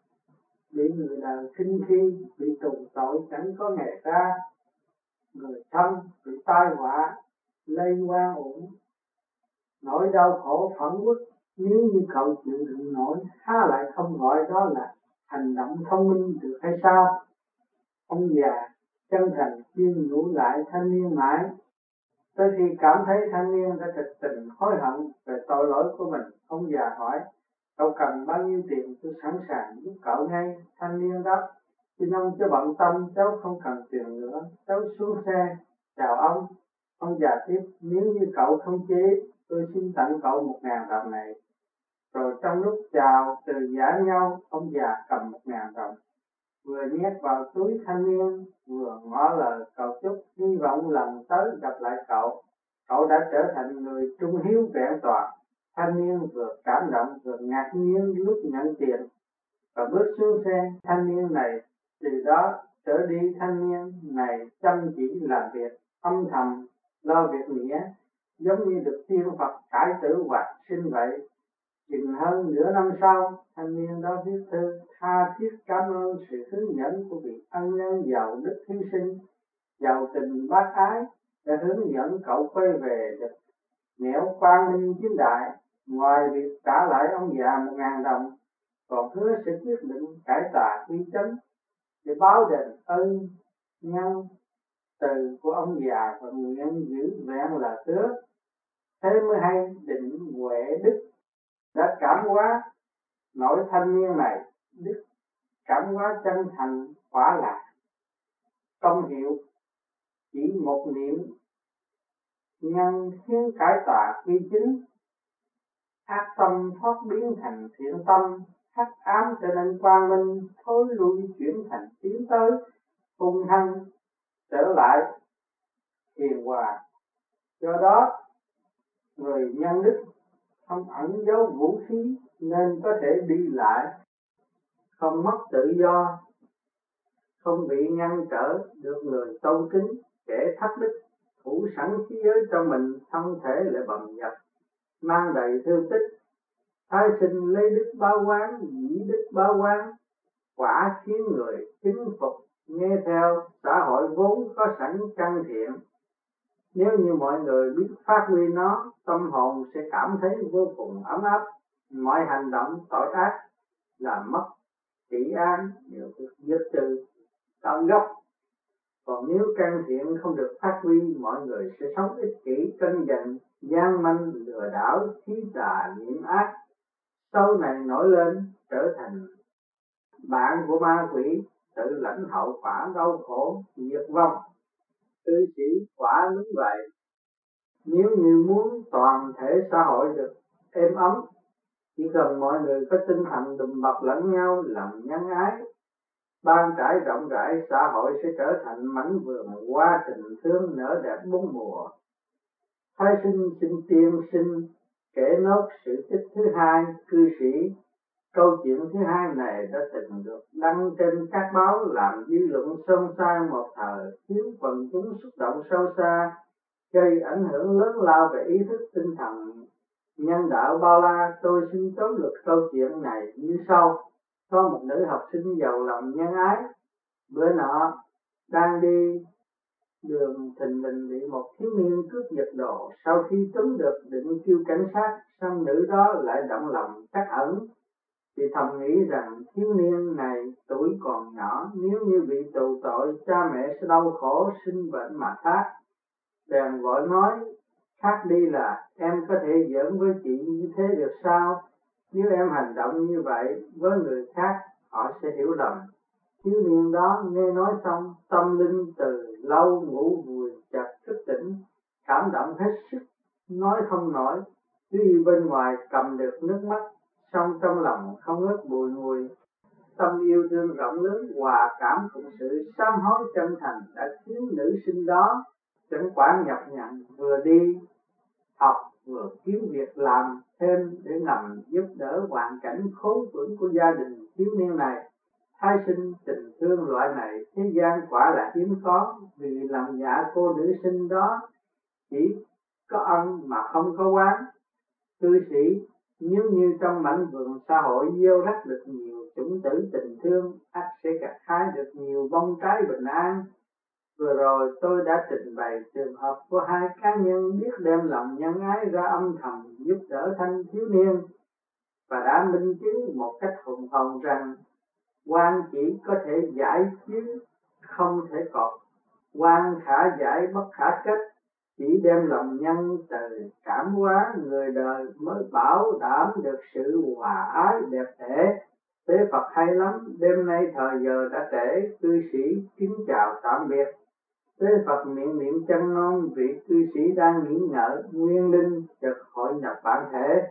bị người đời khinh khi, bị tù tội chẳng có ngày ra người thân bị tai họa, lây qua ổn. Nỗi đau khổ phẫn quốc nếu như cậu chịu đựng nổi, há lại không gọi đó là hành động thông minh được hay sao? Ông già chân thành khuyên nhủ lại thanh niên mãi tôi thì cảm thấy thanh niên đã thực tình hối hận về tội lỗi của mình. Ông già hỏi, cậu cần bao nhiêu tiền tôi sẵn sàng giúp cậu ngay, thanh niên đáp, xin ông cho bận tâm, cháu không cần tiền nữa, cháu xuống xe, chào ông. Ông già tiếp, nếu như cậu không chế, tôi xin tặng cậu một ngàn đồng này. Rồi trong lúc chào từ giả nhau, ông già cầm một ngàn đồng vừa nhét vào túi thanh niên, vừa ngỏ lời cầu chúc, hy vọng lần tới gặp lại cậu. Cậu đã trở thành người trung hiếu vẹn toàn. Thanh niên vừa cảm động, vừa ngạc nhiên lúc nhận tiền. Và bước xuống xe, thanh niên này, từ đó trở đi thanh niên này chăm chỉ làm việc, âm thầm lo việc nghĩa, giống như được tiên Phật cải tử hoạt sinh vậy chừng hơn nửa năm sau, thanh niên đó viết thư tha thiết cảm ơn sự hướng dẫn của vị ân nhân giàu đức hy sinh, giàu tình bác ái đã hướng dẫn cậu quay về được nẻo quang minh chính đại. Ngoài việc trả lại ông già một ngàn đồng, còn hứa sẽ quyết định cải tà quy chấn để báo đền ơn nhân từ của ông già và nguyện giữ vẹn là tước. Thế mới hay định huệ đức đã cảm hóa nỗi thanh niên này, đức cảm hóa chân thành quả là công hiệu chỉ một niệm nhân khiến cải tà quy chính, ác tâm thoát biến thành thiện tâm, hắc ám trở nên quang minh, thối lui chuyển thành tiến tới, hung hăng trở lại hiền hòa. Do đó, người nhân đức không ẩn giấu vũ khí nên có thể đi lại. Không mất tự do. Không bị ngăn trở được người tôn kính, kẻ thất đức thủ sẵn khí giới trong mình, thân thể lại bầm dập mang đầy thương tích. Thái sinh lấy đức báo quán, dĩ đức báo quán, quả khiến người kính phục, nghe theo xã hội vốn có sẵn căn thiện nếu như mọi người biết phát huy nó, tâm hồn sẽ cảm thấy vô cùng ấm áp. Mọi hành động tội ác làm mất trị an, đều được dứt trừ tạo gốc. Còn nếu căn thiện không được phát huy, mọi người sẽ sống ích kỷ cân giận gian manh, lừa đảo, khí tà nhiễm ác. Sau này nổi lên, trở thành bạn của ma quỷ, tự lãnh hậu quả đau khổ, diệt vong cư sĩ quả đúng vậy. Nếu như muốn toàn thể xã hội được êm ấm, chỉ cần mọi người có tinh thần đùm bọc lẫn nhau, làm nhân ái, ban trải rộng rãi, xã hội sẽ trở thành mảnh vườn hoa tình thương nở đẹp bốn mùa. Thái sinh sinh tiên sinh kể nốt sự tích thứ hai, cư sĩ câu chuyện thứ hai này đã từng được đăng trên các báo làm dư luận xôn xao một thời, khiến quần chúng xúc động sâu xa, gây ảnh hưởng lớn lao về ý thức tinh thần. Nhân đạo bao la, tôi xin tóm lược câu chuyện này như sau. Có một nữ học sinh giàu lòng nhân ái, bữa nọ đang đi đường thình lình bị một thiếu niên cướp giật đồ. Sau khi tóm được, định kêu cảnh sát xong nữ đó lại động lòng chắc ẩn thì thầm nghĩ rằng thiếu niên này tuổi còn nhỏ, nếu như bị tù tội, cha mẹ sẽ đau khổ, sinh bệnh mà thác. Bèn gọi nói khác đi là em có thể giỡn với chị như thế được sao? Nếu em hành động như vậy với người khác, họ sẽ hiểu lầm. Thiếu niên đó nghe nói xong, tâm linh từ lâu ngủ vùi chặt thức tỉnh, cảm động hết sức, nói không nổi. Tuy bên ngoài cầm được nước mắt song trong lòng không ngớt bùi ngùi tâm yêu thương rộng lớn, hòa cảm cùng sự sám hối chân thành đã khiến nữ sinh đó chẳng quản nhập nhằn vừa đi, học vừa kiếm việc làm thêm để nằm giúp đỡ hoàn cảnh khốn khổ của gia đình thiếu niên này. Thái sinh tình thương loại này, thế gian quả là hiếm có, vì làm giả cô nữ sinh đó chỉ có ân mà không có quán. Cư sĩ nếu như trong mảnh vườn xã hội gieo rắc được nhiều chủng tử tình thương ắt sẽ gặt hái được nhiều bông trái bình an. Vừa rồi tôi đã trình bày trường hợp của hai cá nhân biết đem lòng nhân ái ra âm thầm giúp đỡ thanh thiếu niên. Và đã minh chứng một cách hùng hồn rằng quan chỉ có thể giải chứ không thể cọt. Quan khả giải bất khả kết chỉ đem lòng nhân từ cảm hóa người đời mới bảo đảm được sự hòa ái đẹp đẽ tế Phật hay lắm, đêm nay thời giờ đã trễ, cư sĩ kính chào tạm biệt. Tế Phật miệng niệm chân non, vị cư sĩ đang nghỉ ngợi, nguyên linh chợt hội nhập bản thể.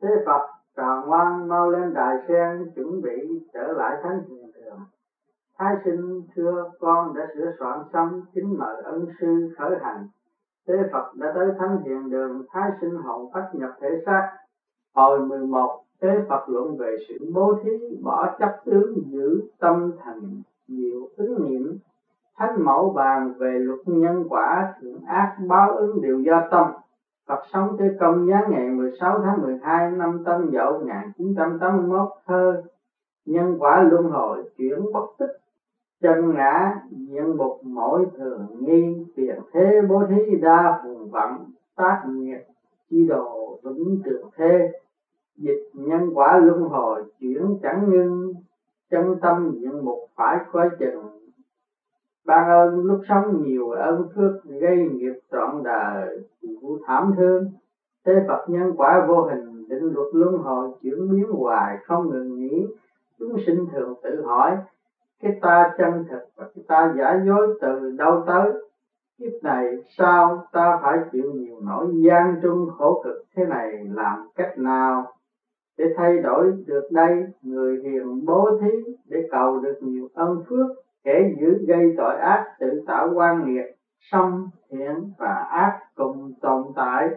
Tế Phật trò ngoan, mau lên đài sen, chuẩn bị trở lại thánh hiền đường thái sinh, thưa con đã sửa soạn xong, kính mời ân sư khởi hành. Thế Phật đã tới thánh hiện đường thái sinh hồn phát nhập thể xác. Hồi 11, Thế Phật luận về sự bố thí, bỏ chấp tướng, giữ tâm thành nhiều ứng niệm Thánh mẫu bàn về luật nhân quả, thiện ác, báo ứng đều do tâm. Phật sống tới công giá ngày 16 tháng 12 năm Tân Dậu 1981 thơ Nhân quả luân hồi chuyển bất tích chân ngã diện mục mỗi thường nghi, tiền thế bố thí đa phùng vận tác nghiệp chi đồ vững trường thế. Dịch nhân quả luân hồi chuyển chẳng ngưng, chân tâm diện mục phải coi chừng. Ban ơn lúc sống nhiều ơn phước gây nghiệp trọn đời, chịu thảm thương. Thế Phật nhân quả vô hình định luật luân hồi chuyển biến hoài không ngừng nghỉ. Chúng sinh thường tự hỏi cái ta chân thực và cái ta giả dối từ đâu tới? Kiếp này sao ta phải chịu nhiều nỗi gian trung khổ cực thế này? Làm cách nào để thay đổi được đây? Người hiền bố thí để cầu được nhiều ân phước, kẻ giữ gây tội ác, tự tạo quan nghiệt song thiện và ác cùng tồn tại.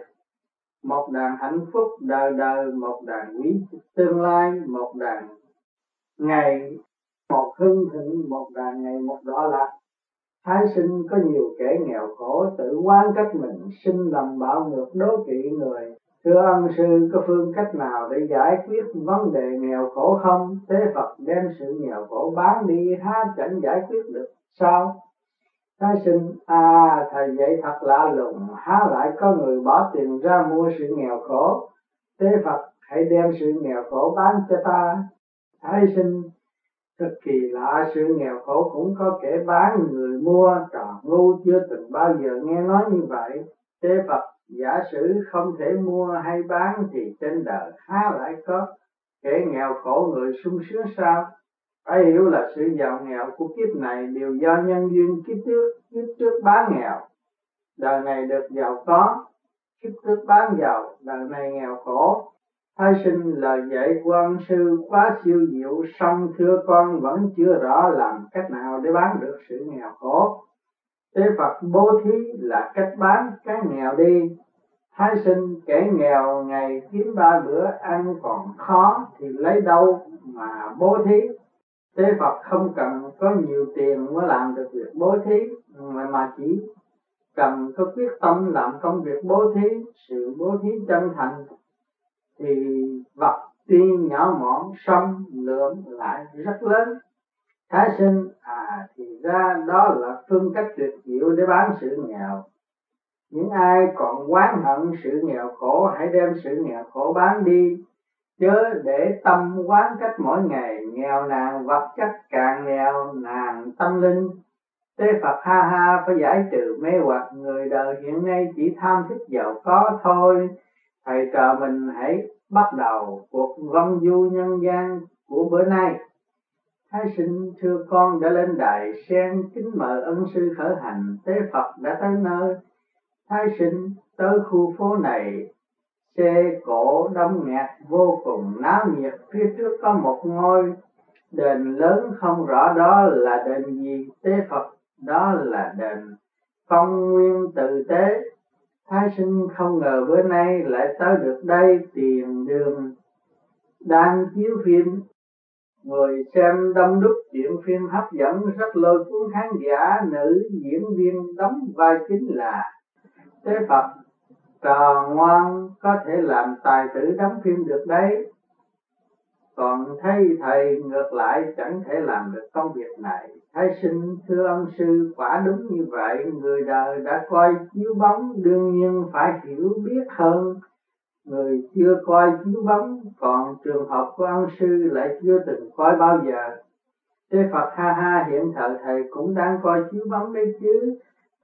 Một đàn hạnh phúc đời đời, một đàn quý tương lai, một đàn ngày một hưng thịnh một đàn ngày một đỏ lạc. Thái sinh có nhiều kẻ nghèo khổ, tự quan cách mình sinh lầm bạo ngược đố kỵ người. Thưa ân sư, có phương cách nào để giải quyết vấn đề nghèo khổ không? Thế phật đem sự nghèo khổ bán đi, há chẳng giải quyết được, sao? Thái sinh à thầy dạy thật lạ lùng, há lại có người bỏ tiền ra mua sự nghèo khổ? Thế phật, hãy đem sự nghèo khổ bán cho ta. Thái sinh Thật kỳ lạ sự nghèo khổ cũng có kẻ bán người mua trò ngu chưa từng bao giờ nghe nói như vậy. Thế Phật giả sử không thể mua hay bán thì trên đời há lại có kẻ nghèo khổ người sung sướng sao? Phải hiểu là sự giàu nghèo của kiếp này đều do nhân duyên kiếp trước, kiếp trước bán nghèo. Đời này được giàu có, kiếp trước bán giàu, đời này nghèo khổ, Thái sinh lời dạy của ân sư quá siêu diệu song thưa con vẫn chưa rõ làm cách nào để bán được sự nghèo khổ. Thế Phật bố thí là cách bán cái nghèo đi. Thái sinh kẻ nghèo ngày kiếm ba bữa ăn còn khó thì lấy đâu mà bố thí. Thế Phật không cần có nhiều tiền mới làm được việc bố thí mà, mà chỉ cần có quyết tâm làm công việc bố thí, sự bố thí chân thành thì vật tuy nhỏ mọn xong lượng lại rất lớn. Thái sinh à thì ra đó là phương cách tuyệt diệu để bán sự nghèo. Những ai còn oán hận sự nghèo khổ, hãy đem sự nghèo khổ bán đi. Chớ để tâm quán cách mỗi ngày, nghèo nàn vật chất càng nghèo nàn tâm linh. Tế Phật ha ha phải giải trừ mê hoặc người đời hiện nay chỉ tham thích giàu có thôi thầy trò mình hãy bắt đầu cuộc văn du nhân gian của bữa nay. Thái sinh thưa con đã lên đài sen kính mời ân sư khởi hành, tế Phật đã tới nơi. Thái sinh tới khu phố này xe cổ đông nghẹt vô cùng, náo nhiệt. Phía trước có một ngôi đền lớn, không rõ đó là đền gì, tế Phật đó là đền phong nguyên tự tế. Thái sinh không ngờ bữa nay lại tới được đây tìm đường đang chiếu phim. Người xem đông đúc chuyện phim hấp dẫn, rất lôi cuốn khán giả, nữ diễn viên đóng vai chính là thế Phật. Trò ngoan có thể làm tài tử đóng phim được đấy còn thấy thầy ngược lại chẳng thể làm được công việc này. Thái sinh thưa ông sư, quả đúng như vậy. Người đời đã coi chiếu bóng, đương nhiên phải hiểu biết hơn. Người chưa coi chiếu bóng, Còn trường hợp của ông sư lại chưa từng coi bao giờ. Thế Phật ha ha hiện thời thầy cũng đang coi chiếu bóng đấy chứ.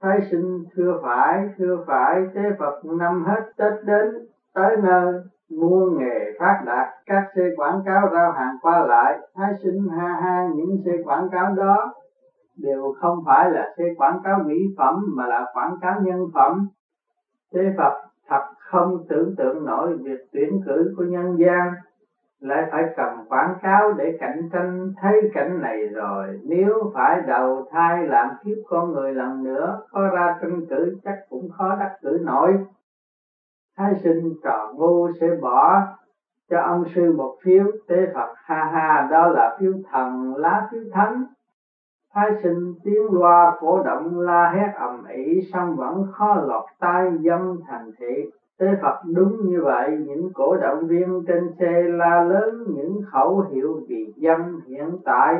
Thái sinh thưa phải thưa phải. Thế phật năm hết tết đến, tới nơi muôn nghề phát đạt, các xe quảng cáo rao hàng qua lại. Thái sinh ha ha, những xe quảng cáo đó đều không phải là xe quảng cáo mỹ phẩm, mà là quảng cáo nhân phẩm. Thế phật thật không tưởng tượng nổi việc tuyển cử của nhân gian. Lại phải cầm quảng cáo để cạnh tranh, thấy cảnh này rồi. Nếu phải đầu thai làm kiếp con người lần nữa, có ra tranh cử chắc cũng khó đắc cử nổi thái sinh trò ngu sẽ bỏ cho ông sư một phiếu tế phật. Ha ha, đó là phiếu thần, lá phiếu thánh. Thái sinh tiếng loa cổ động, la hét ầm ĩ, song vẫn khó lọt tai dân thành thị tế phật đúng như vậy, những cổ động viên trên xe la lớn, những khẩu hiệu vì dân hiện tại.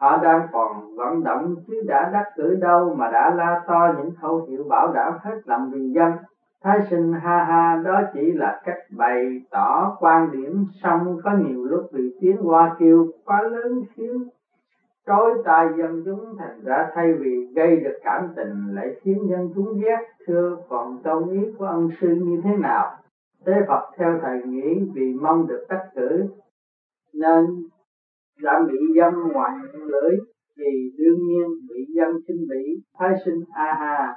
Họ đang còn vận động, chứ đã đắc cử đâu mà đã la to, những khẩu hiệu bảo đảm hết lòng vì dân thái sinh ha ha, đó chỉ là cách bày tỏ quan điểm xong có nhiều lúc bị tiếng hoa kêu quá lớn khiến trói tai dân chúng thành ra thay vì gây được cảm tình lại khiến dân chúng ghét, thưa, còn câu ý của ân sư như thế nào? Thế phật theo thầy nghĩ vì mong được tách cử, nên đã bị dân ngoại lưỡi thì đương nhiên bị dân sinh bỉ. Thái sinh a ha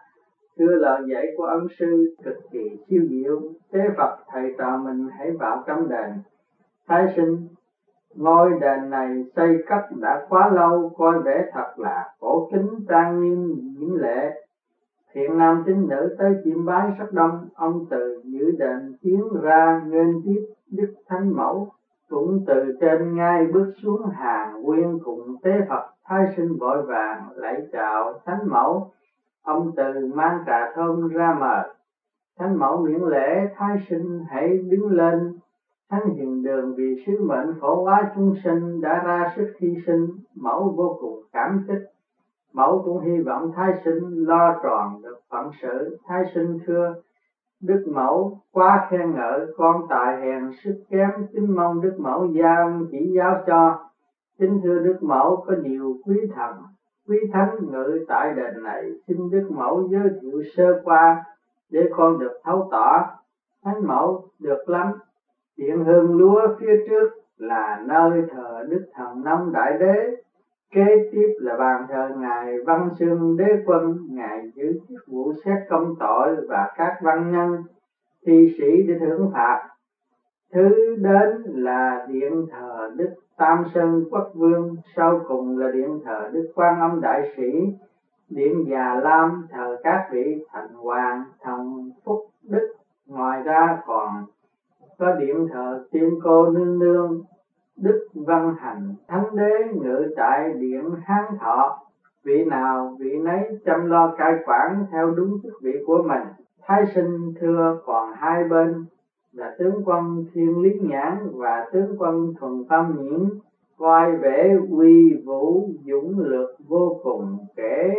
thưa lời dạy của ân sư cực kỳ siêu diệu, thế phật thầy trò mình hãy vào trong đền. Thái sinh, ngôi đền này xây cất đã quá lâu, coi vẻ thật là cổ kính trang nghiêm diễm lệ thiện nam tín nữ tới chiêm bái rất đông, ông từ giữ đền tiến ra nên tiếp đức thánh mẫu. Cũng từ trên ngai bước xuống hàng quyên cùng tế phật, thái sinh vội vàng lạy chào thánh mẫu ông từ mang trà thơm ra mời. Thánh mẫu miễn lễ, thái sinh hãy đứng lên. Thánh hiền đường vì sứ mệnh khổ quá chúng sinh đã ra sức hy sinh. Mẫu vô cùng cảm kích. Mẫu cũng hy vọng thái sinh lo tròn được phận sự. Thái sinh thưa, đức mẫu, quá khen ngợi con tài hèn sức kém. Kính mong đức mẫu giao chỉ giáo cho. Kính thưa đức mẫu, có nhiều quý thần quý thánh ngự tại đền này, xin đức mẫu giới thiệu sơ qua để con được thấu tỏ. Thánh mẫu được lắm. Điện hương lúa phía trước là nơi thờ đức thần nông đại đế. Kế tiếp là bàn thờ ngài văn xương đế quân, ngài giữ chức vụ xét công tội và các văn nhân, thi sĩ để thưởng phạt thứ đến là điện thờ đức tam sơn quốc vương, sau cùng là điện thờ đức quan âm đại sĩ, điện già lam thờ các vị thành hoàng, thần phúc đức. Ngoài ra còn có điện thờ tiên cô nương nương, đức văn hành thánh đế ngự tại điện hán thọ. Vị nào vị nấy chăm lo cai quản theo đúng chức vị của mình. Thái sinh thưa còn hai bên là tướng quân thiên lý nhãn và tướng quân thuần tâm nhiễn, coi vẻ uy vũ dũng lược vô cùng, kể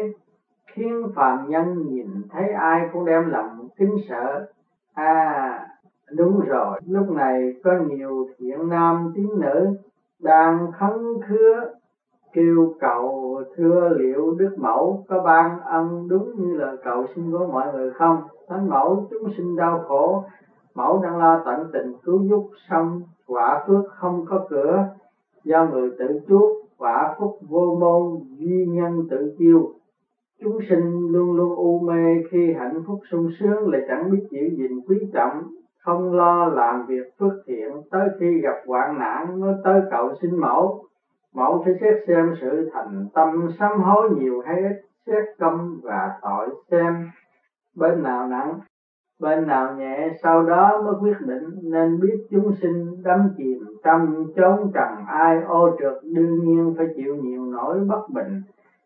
khiến phàm nhân nhìn thấy ai cũng đem lòng kính sợ. À đúng rồi, lúc này có nhiều thiện nam tín nữ đang khấn khứa, kêu cầu thưa liệu đức mẫu có ban ân đúng như lời cầu xin của mọi người không? Thánh mẫu, chúng sinh đau khổ mẫu đang lo tận tình cứu giúp xong quả phước không có cửa. Do người tự chuốc quả phúc vô môn, duy nhân tự chiêu. Chúng sinh luôn luôn u mê khi hạnh phúc sung sướng lại chẳng biết giữ gìn quý trọng. Không lo làm việc phước thiện, tới khi gặp hoạn nạn, mới tới cầu xin mẫu. Mẫu phải xét xem sự thành tâm sám hối nhiều hay ít, xét công và tội xem. Bên nào nặng bên nào nhẹ, sau đó mới quyết định nên biết chúng sinh đắm chìm trong chốn trần ai ô trượt, đương nhiên phải chịu nhiều nỗi bất bình.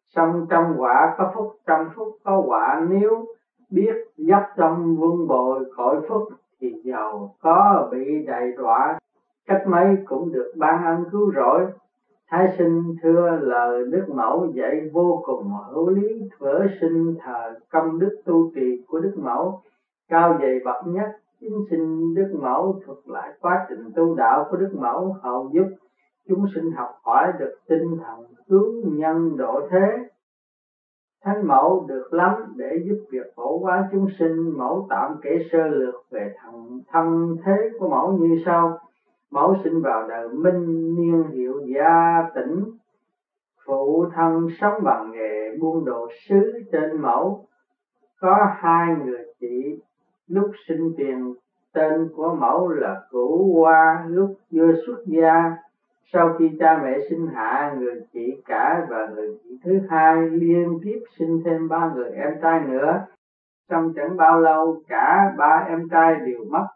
Song trong quả có phúc, trong phúc có quả. Nếu biết dắt tâm vun bồi khỏi phúc, thì giàu có bị đầy đọa. Cách mấy cũng được ban ân cứu rỗi. Thái sinh thưa lời đức mẫu dạy vô cùng hữu lý vỡ sinh thờ công đức tu trì của đức mẫu cao dày bậc nhất chính sinh đức mẫu thuật lại quá trình tu đạo của đức mẫu hậu giúp chúng sinh học hỏi được tinh thần cứu nhân độ thế Thánh mẫu được lắm để giúp việc phổ hóa chúng sinh, mẫu tạm kể sơ lược về thần thân thế của mẫu như sau. Mẫu sinh vào đời minh niên hiệu gia tỉnh, phụ thân sống bằng nghề buôn đồ sứ trên mẫu. Có hai người chị lúc sinh tiền, tên của mẫu là cửu hoa lúc vừa xuất gia. Sau khi cha mẹ sinh hạ, người chị cả và người chị thứ hai liên tiếp sinh thêm ba người em trai nữa. Trong chẳng bao lâu, cả ba em trai đều mất.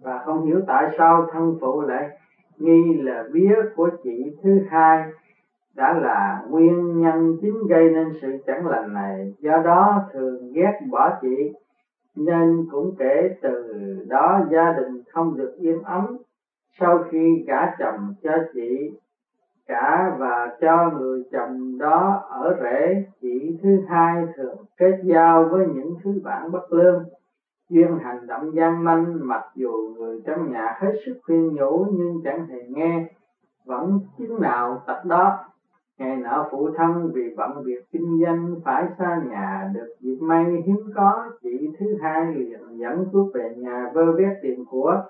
Và không hiểu tại sao thân phụ lại nghi là vía của chị thứ hai đã là nguyên nhân chính gây nên sự chẳng lành này. Do đó thường ghét bỏ chị nên cũng kể từ đó gia đình không được yên ấm sau khi gả chồng cho chị, cả và cho người chồng đó ở rể chị thứ hai thường kết giao với những thứ bạn bất lương. Duyên hành động gian manh, mặc dù người trong nhà hết sức khuyên nhủ nhưng chẳng hề nghe, vẫn chứng nào tật đó ngày nọ phụ thân vì bận việc kinh doanh, phải xa nhà, được dịp may hiếm có chị thứ hai liền dẫn cướp về nhà vơ vét tiền của.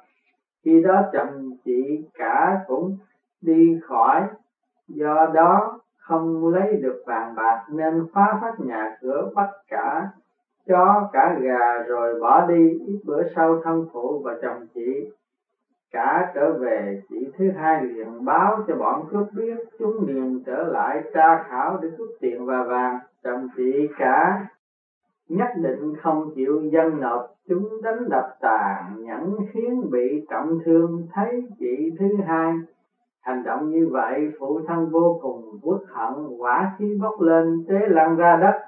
Khi đó chồng chị cả cũng đi khỏi, do đó không lấy được vàng bạc nên phá hết nhà cửa bắt cả chó cả gà rồi bỏ đi. Ít bữa sau thân phụ và chồng chị cả trở về chị thứ hai liền báo cho bọn cướp biết chúng liền trở lại tra khảo để cướp tiền và vàng. Chồng chị cả nhất định không chịu dân nộp, chúng đánh đập tàn nhẫn khiến bị trọng thương. Thấy chị thứ hai, hành động như vậy, phụ thân vô cùng uất hận, quả khí bốc lên, tế lăn ra đất.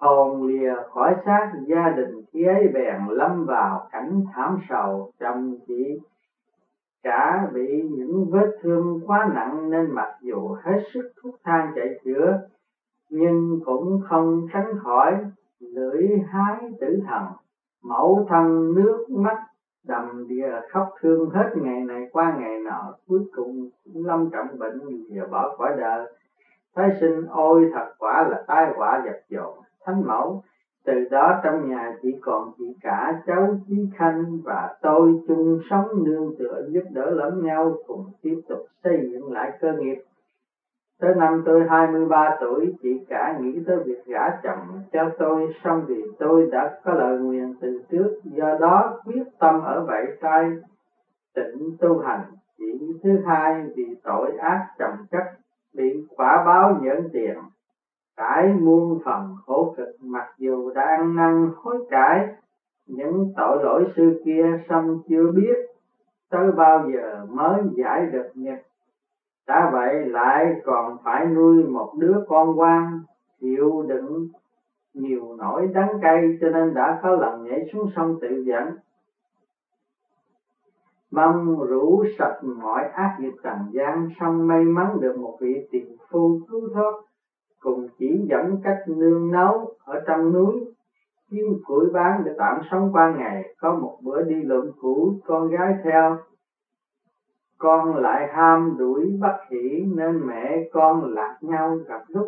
Hồn lìa khỏi xác, gia đình khi ấy bèn lâm vào cảnh thảm sầu. Chồng chị cả bị những vết thương quá nặng nên mặc dù hết sức thuốc thang chạy chữa, nhưng cũng không tránh khỏi lưỡi hái tử thần. Mẫu thân nước mắt đầm đìa khóc thương hết ngày này qua ngày nọ, cuối cùng lâm trọng bệnh và bỏ khỏi đời. Thái sinh ôi thật quả là tai họa dập dồn. Thánh mẫu từ đó trong nhà chỉ còn chị cả cháu chí khanh và tôi chung sống nương tựa giúp đỡ lẫn nhau cùng tiếp tục xây dựng lại cơ nghiệp. Tới năm tôi 23 tuổi, chị cả nghĩ tới việc gả chồng cho tôi, xong vì tôi đã có lời nguyện từ trước, do đó quyết tâm ở vậy tay tịnh tu hành. Chị thứ hai vì tội ác chồng chất, bị quả báo nhẫn tiền, cải muôn phần khổ cực mặc dù đã ăn năn hối cải, những tội lỗi xưa kia xong chưa biết tới bao giờ mới giải được nghiệp. Đã vậy lại còn phải nuôi một đứa con quan chịu đựng nhiều nỗi đắng cay cho nên đã có lần nhảy xuống sông tự dẫn. Mong rủ sạch mọi ác nghiệp trần gian xong may mắn được một vị tiền phu cứu thoát cùng chỉ dẫn cách nương nấu ở trong núi. Kiếm củi bán để tạm sống qua ngày. Có một bữa đi lượm củ, con gái theo. Con lại ham đuổi bắt hỷ nên mẹ con lạc nhau gặp lúc.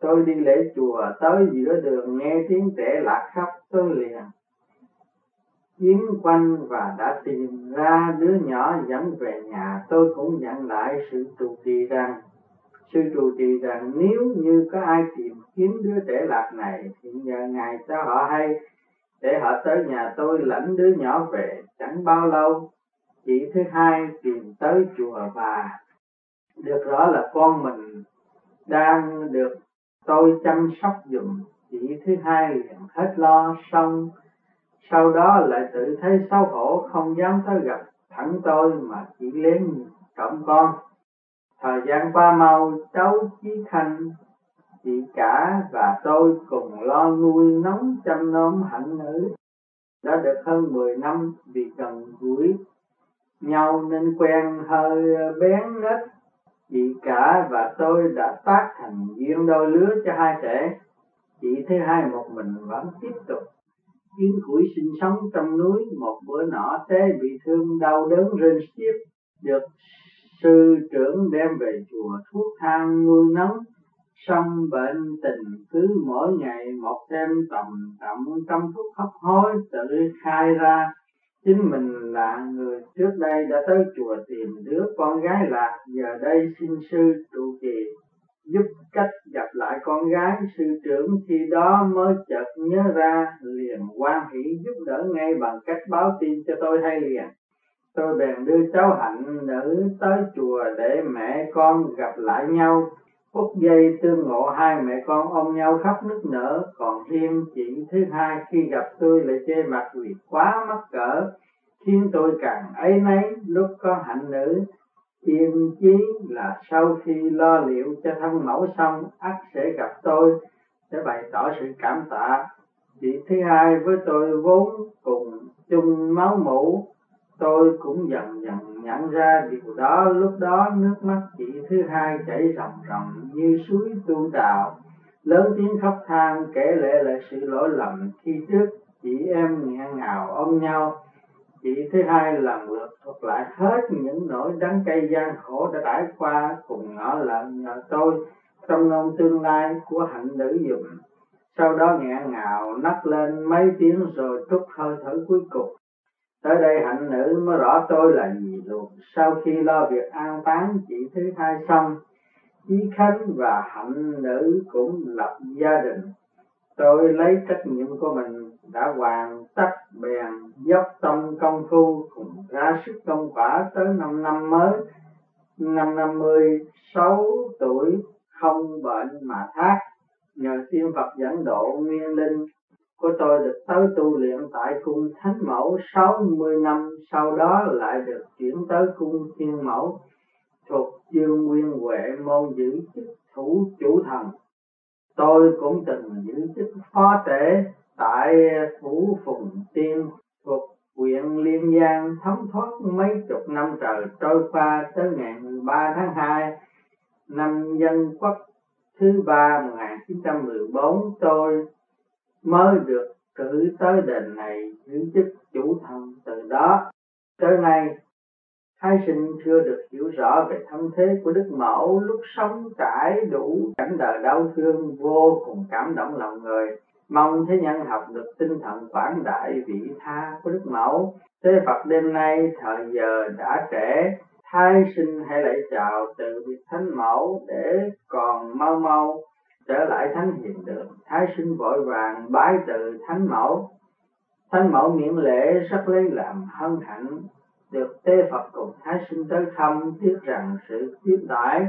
Tôi đi lễ chùa, tới giữa đường nghe tiếng trẻ lạc khóc, tôi liền kiếm quanh và đã tìm ra đứa nhỏ dẫn về nhà. Tôi cũng nhận lại sự trụ trì rằng sư trụ trì rằng nếu như có ai tìm kiếm đứa trẻ lạc này, thì nhờ ngài cho họ hay, để họ tới nhà tôi lãnh đứa nhỏ về, chẳng bao lâu. Chị thứ hai tìm tới chùa và được rõ là con mình đang được tôi chăm sóc dùm. Chị thứ hai liền hết lo xong. Sau đó lại tự thấy xấu hổ, không dám tới gặp thẳng tôi mà chỉ lén trọng con thời gian qua mau cháu chí thanh chị cả và tôi cùng lo nuôi nóng chăm nom hạnh nữ. Đã được hơn 10 năm vì gần gũi nhau nên quen hơi bén nết chị cả và tôi đã tác thành duyên đôi lứa cho hai trẻ. Chị thứ hai một mình vẫn tiếp tục kiếm củi sinh sống trong núi. Một bữa nọ té bị thương đau đớn rên xiết, được sư trưởng đem về chùa thuốc thang nuôi nấng, song bệnh tình cứ mỗi ngày một thêm tầm trọng trong thuốc hấp hối tự khai ra. Chính mình là người trước đây đã tới chùa tìm đứa con gái lạc, giờ đây xin sư trụ trì, giúp cách gặp lại con gái. Sư trưởng khi đó mới chợt nhớ ra, liền quan hỷ giúp đỡ ngay bằng cách báo tin cho tôi hay liền tôi bèn đưa cháu hạnh nữ tới chùa để mẹ con gặp lại nhau. Phút giây tương ngộ hai mẹ con ôm nhau khóc nức nở. Còn thêm chị thứ hai khi gặp tôi lại chê mặt vì quá mắc cỡ khiến tôi càng ấy nấy. Lúc có hạnh nữ Yên chí là sau khi lo liệu cho thân mẫu xong, ắt sẽ gặp tôi để bày tỏ sự cảm tạ. Chị thứ hai với tôi vốn cùng chung máu mủ, tôi cũng dần dần nhận ra điều đó. Lúc đó nước mắt chị thứ hai chảy ròng ròng như suối tu đạo lớn tiếng khóc than kể lệ lại sự lỗi lầm. Khi trước chị em nghẹn ngào ôm nhau, chị thứ hai lần lượt thuật lại hết những nỗi đắng cay gian khổ đã trải qua. Cùng ngỡ lợn nhờ tôi, trong nông tương lai của hạnh nữ dùng sau đó nghẹn ngào nấc lên mấy tiếng rồi trút hơi thở cuối cùng tới đây hạnh nữ mới rõ tôi là gì luôn. Sau khi lo việc an táng chị thứ hai xong, chí khánh và hạnh nữ cũng lập gia đình. Tôi lấy trách nhiệm của mình, đã hoàn tất bèn dốc tâm công phu cùng ra sức công quả tới năm năm mới. Năm năm mươi sáu tuổi, không bệnh mà thác. Nhờ tiên Phật dẫn độ nguyên linh của tôi được tới tu luyện tại cung Thánh Mẫu. 60 năm sau đó lại được chuyển tới cung Thiên Mẫu thuộc dương nguyên huệ môn giữ chức thủ chủ thần. Tôi cũng từng giữ chức phó tể tại phủ phùng tiên thuộc huyện Liên Giang thống thoát mấy chục năm trời trôi qua tới ngày 13 tháng 2 năm dân quốc thứ ba 1914 tôi mới được cử tới đền này giữ chức chủ thần từ đó tới nay Thái sinh chưa được hiểu rõ về thân thế của Đức Mẫu lúc sống trải đủ cảnh đời đau thương vô cùng cảm động lòng người. Mong thế nhân học được tinh thần quảng đại vị tha của Đức Mẫu. Thế Phật đêm nay thời giờ đã trễ, Thái sinh hãy lại chào từ vị Thánh Mẫu để còn mau mau trở lại Thánh Hiền Đường. Thái sinh vội vàng bái từ Thánh Mẫu. Thánh Mẫu miễn lễ rất lấy làm hân hạnh. Được tê Phật cùng Thái sinh tới thăm tiếc rằng sự tiếp đãi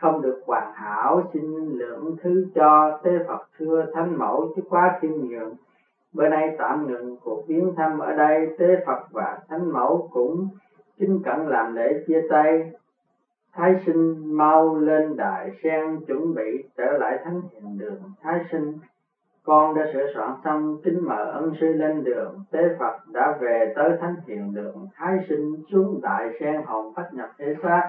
không được hoàn hảo. Xin lượng thứ cho tế Phật thưa thánh mẫu chứ quá khiêm nhường. Bữa nay tạm ngừng cuộc viếng thăm ở đây. Tế Phật và thánh mẫu cũng kính cẩn làm lễ chia tay. Thái sinh mau lên đại sen chuẩn bị trở lại thánh hiện đường. Thái sinh, con đã sửa soạn xong kính mời ân sư lên đường. Tế phật đã về tới thánh hiền đường. Thái sinh xuống đại sen hồn phát nhập thế xác.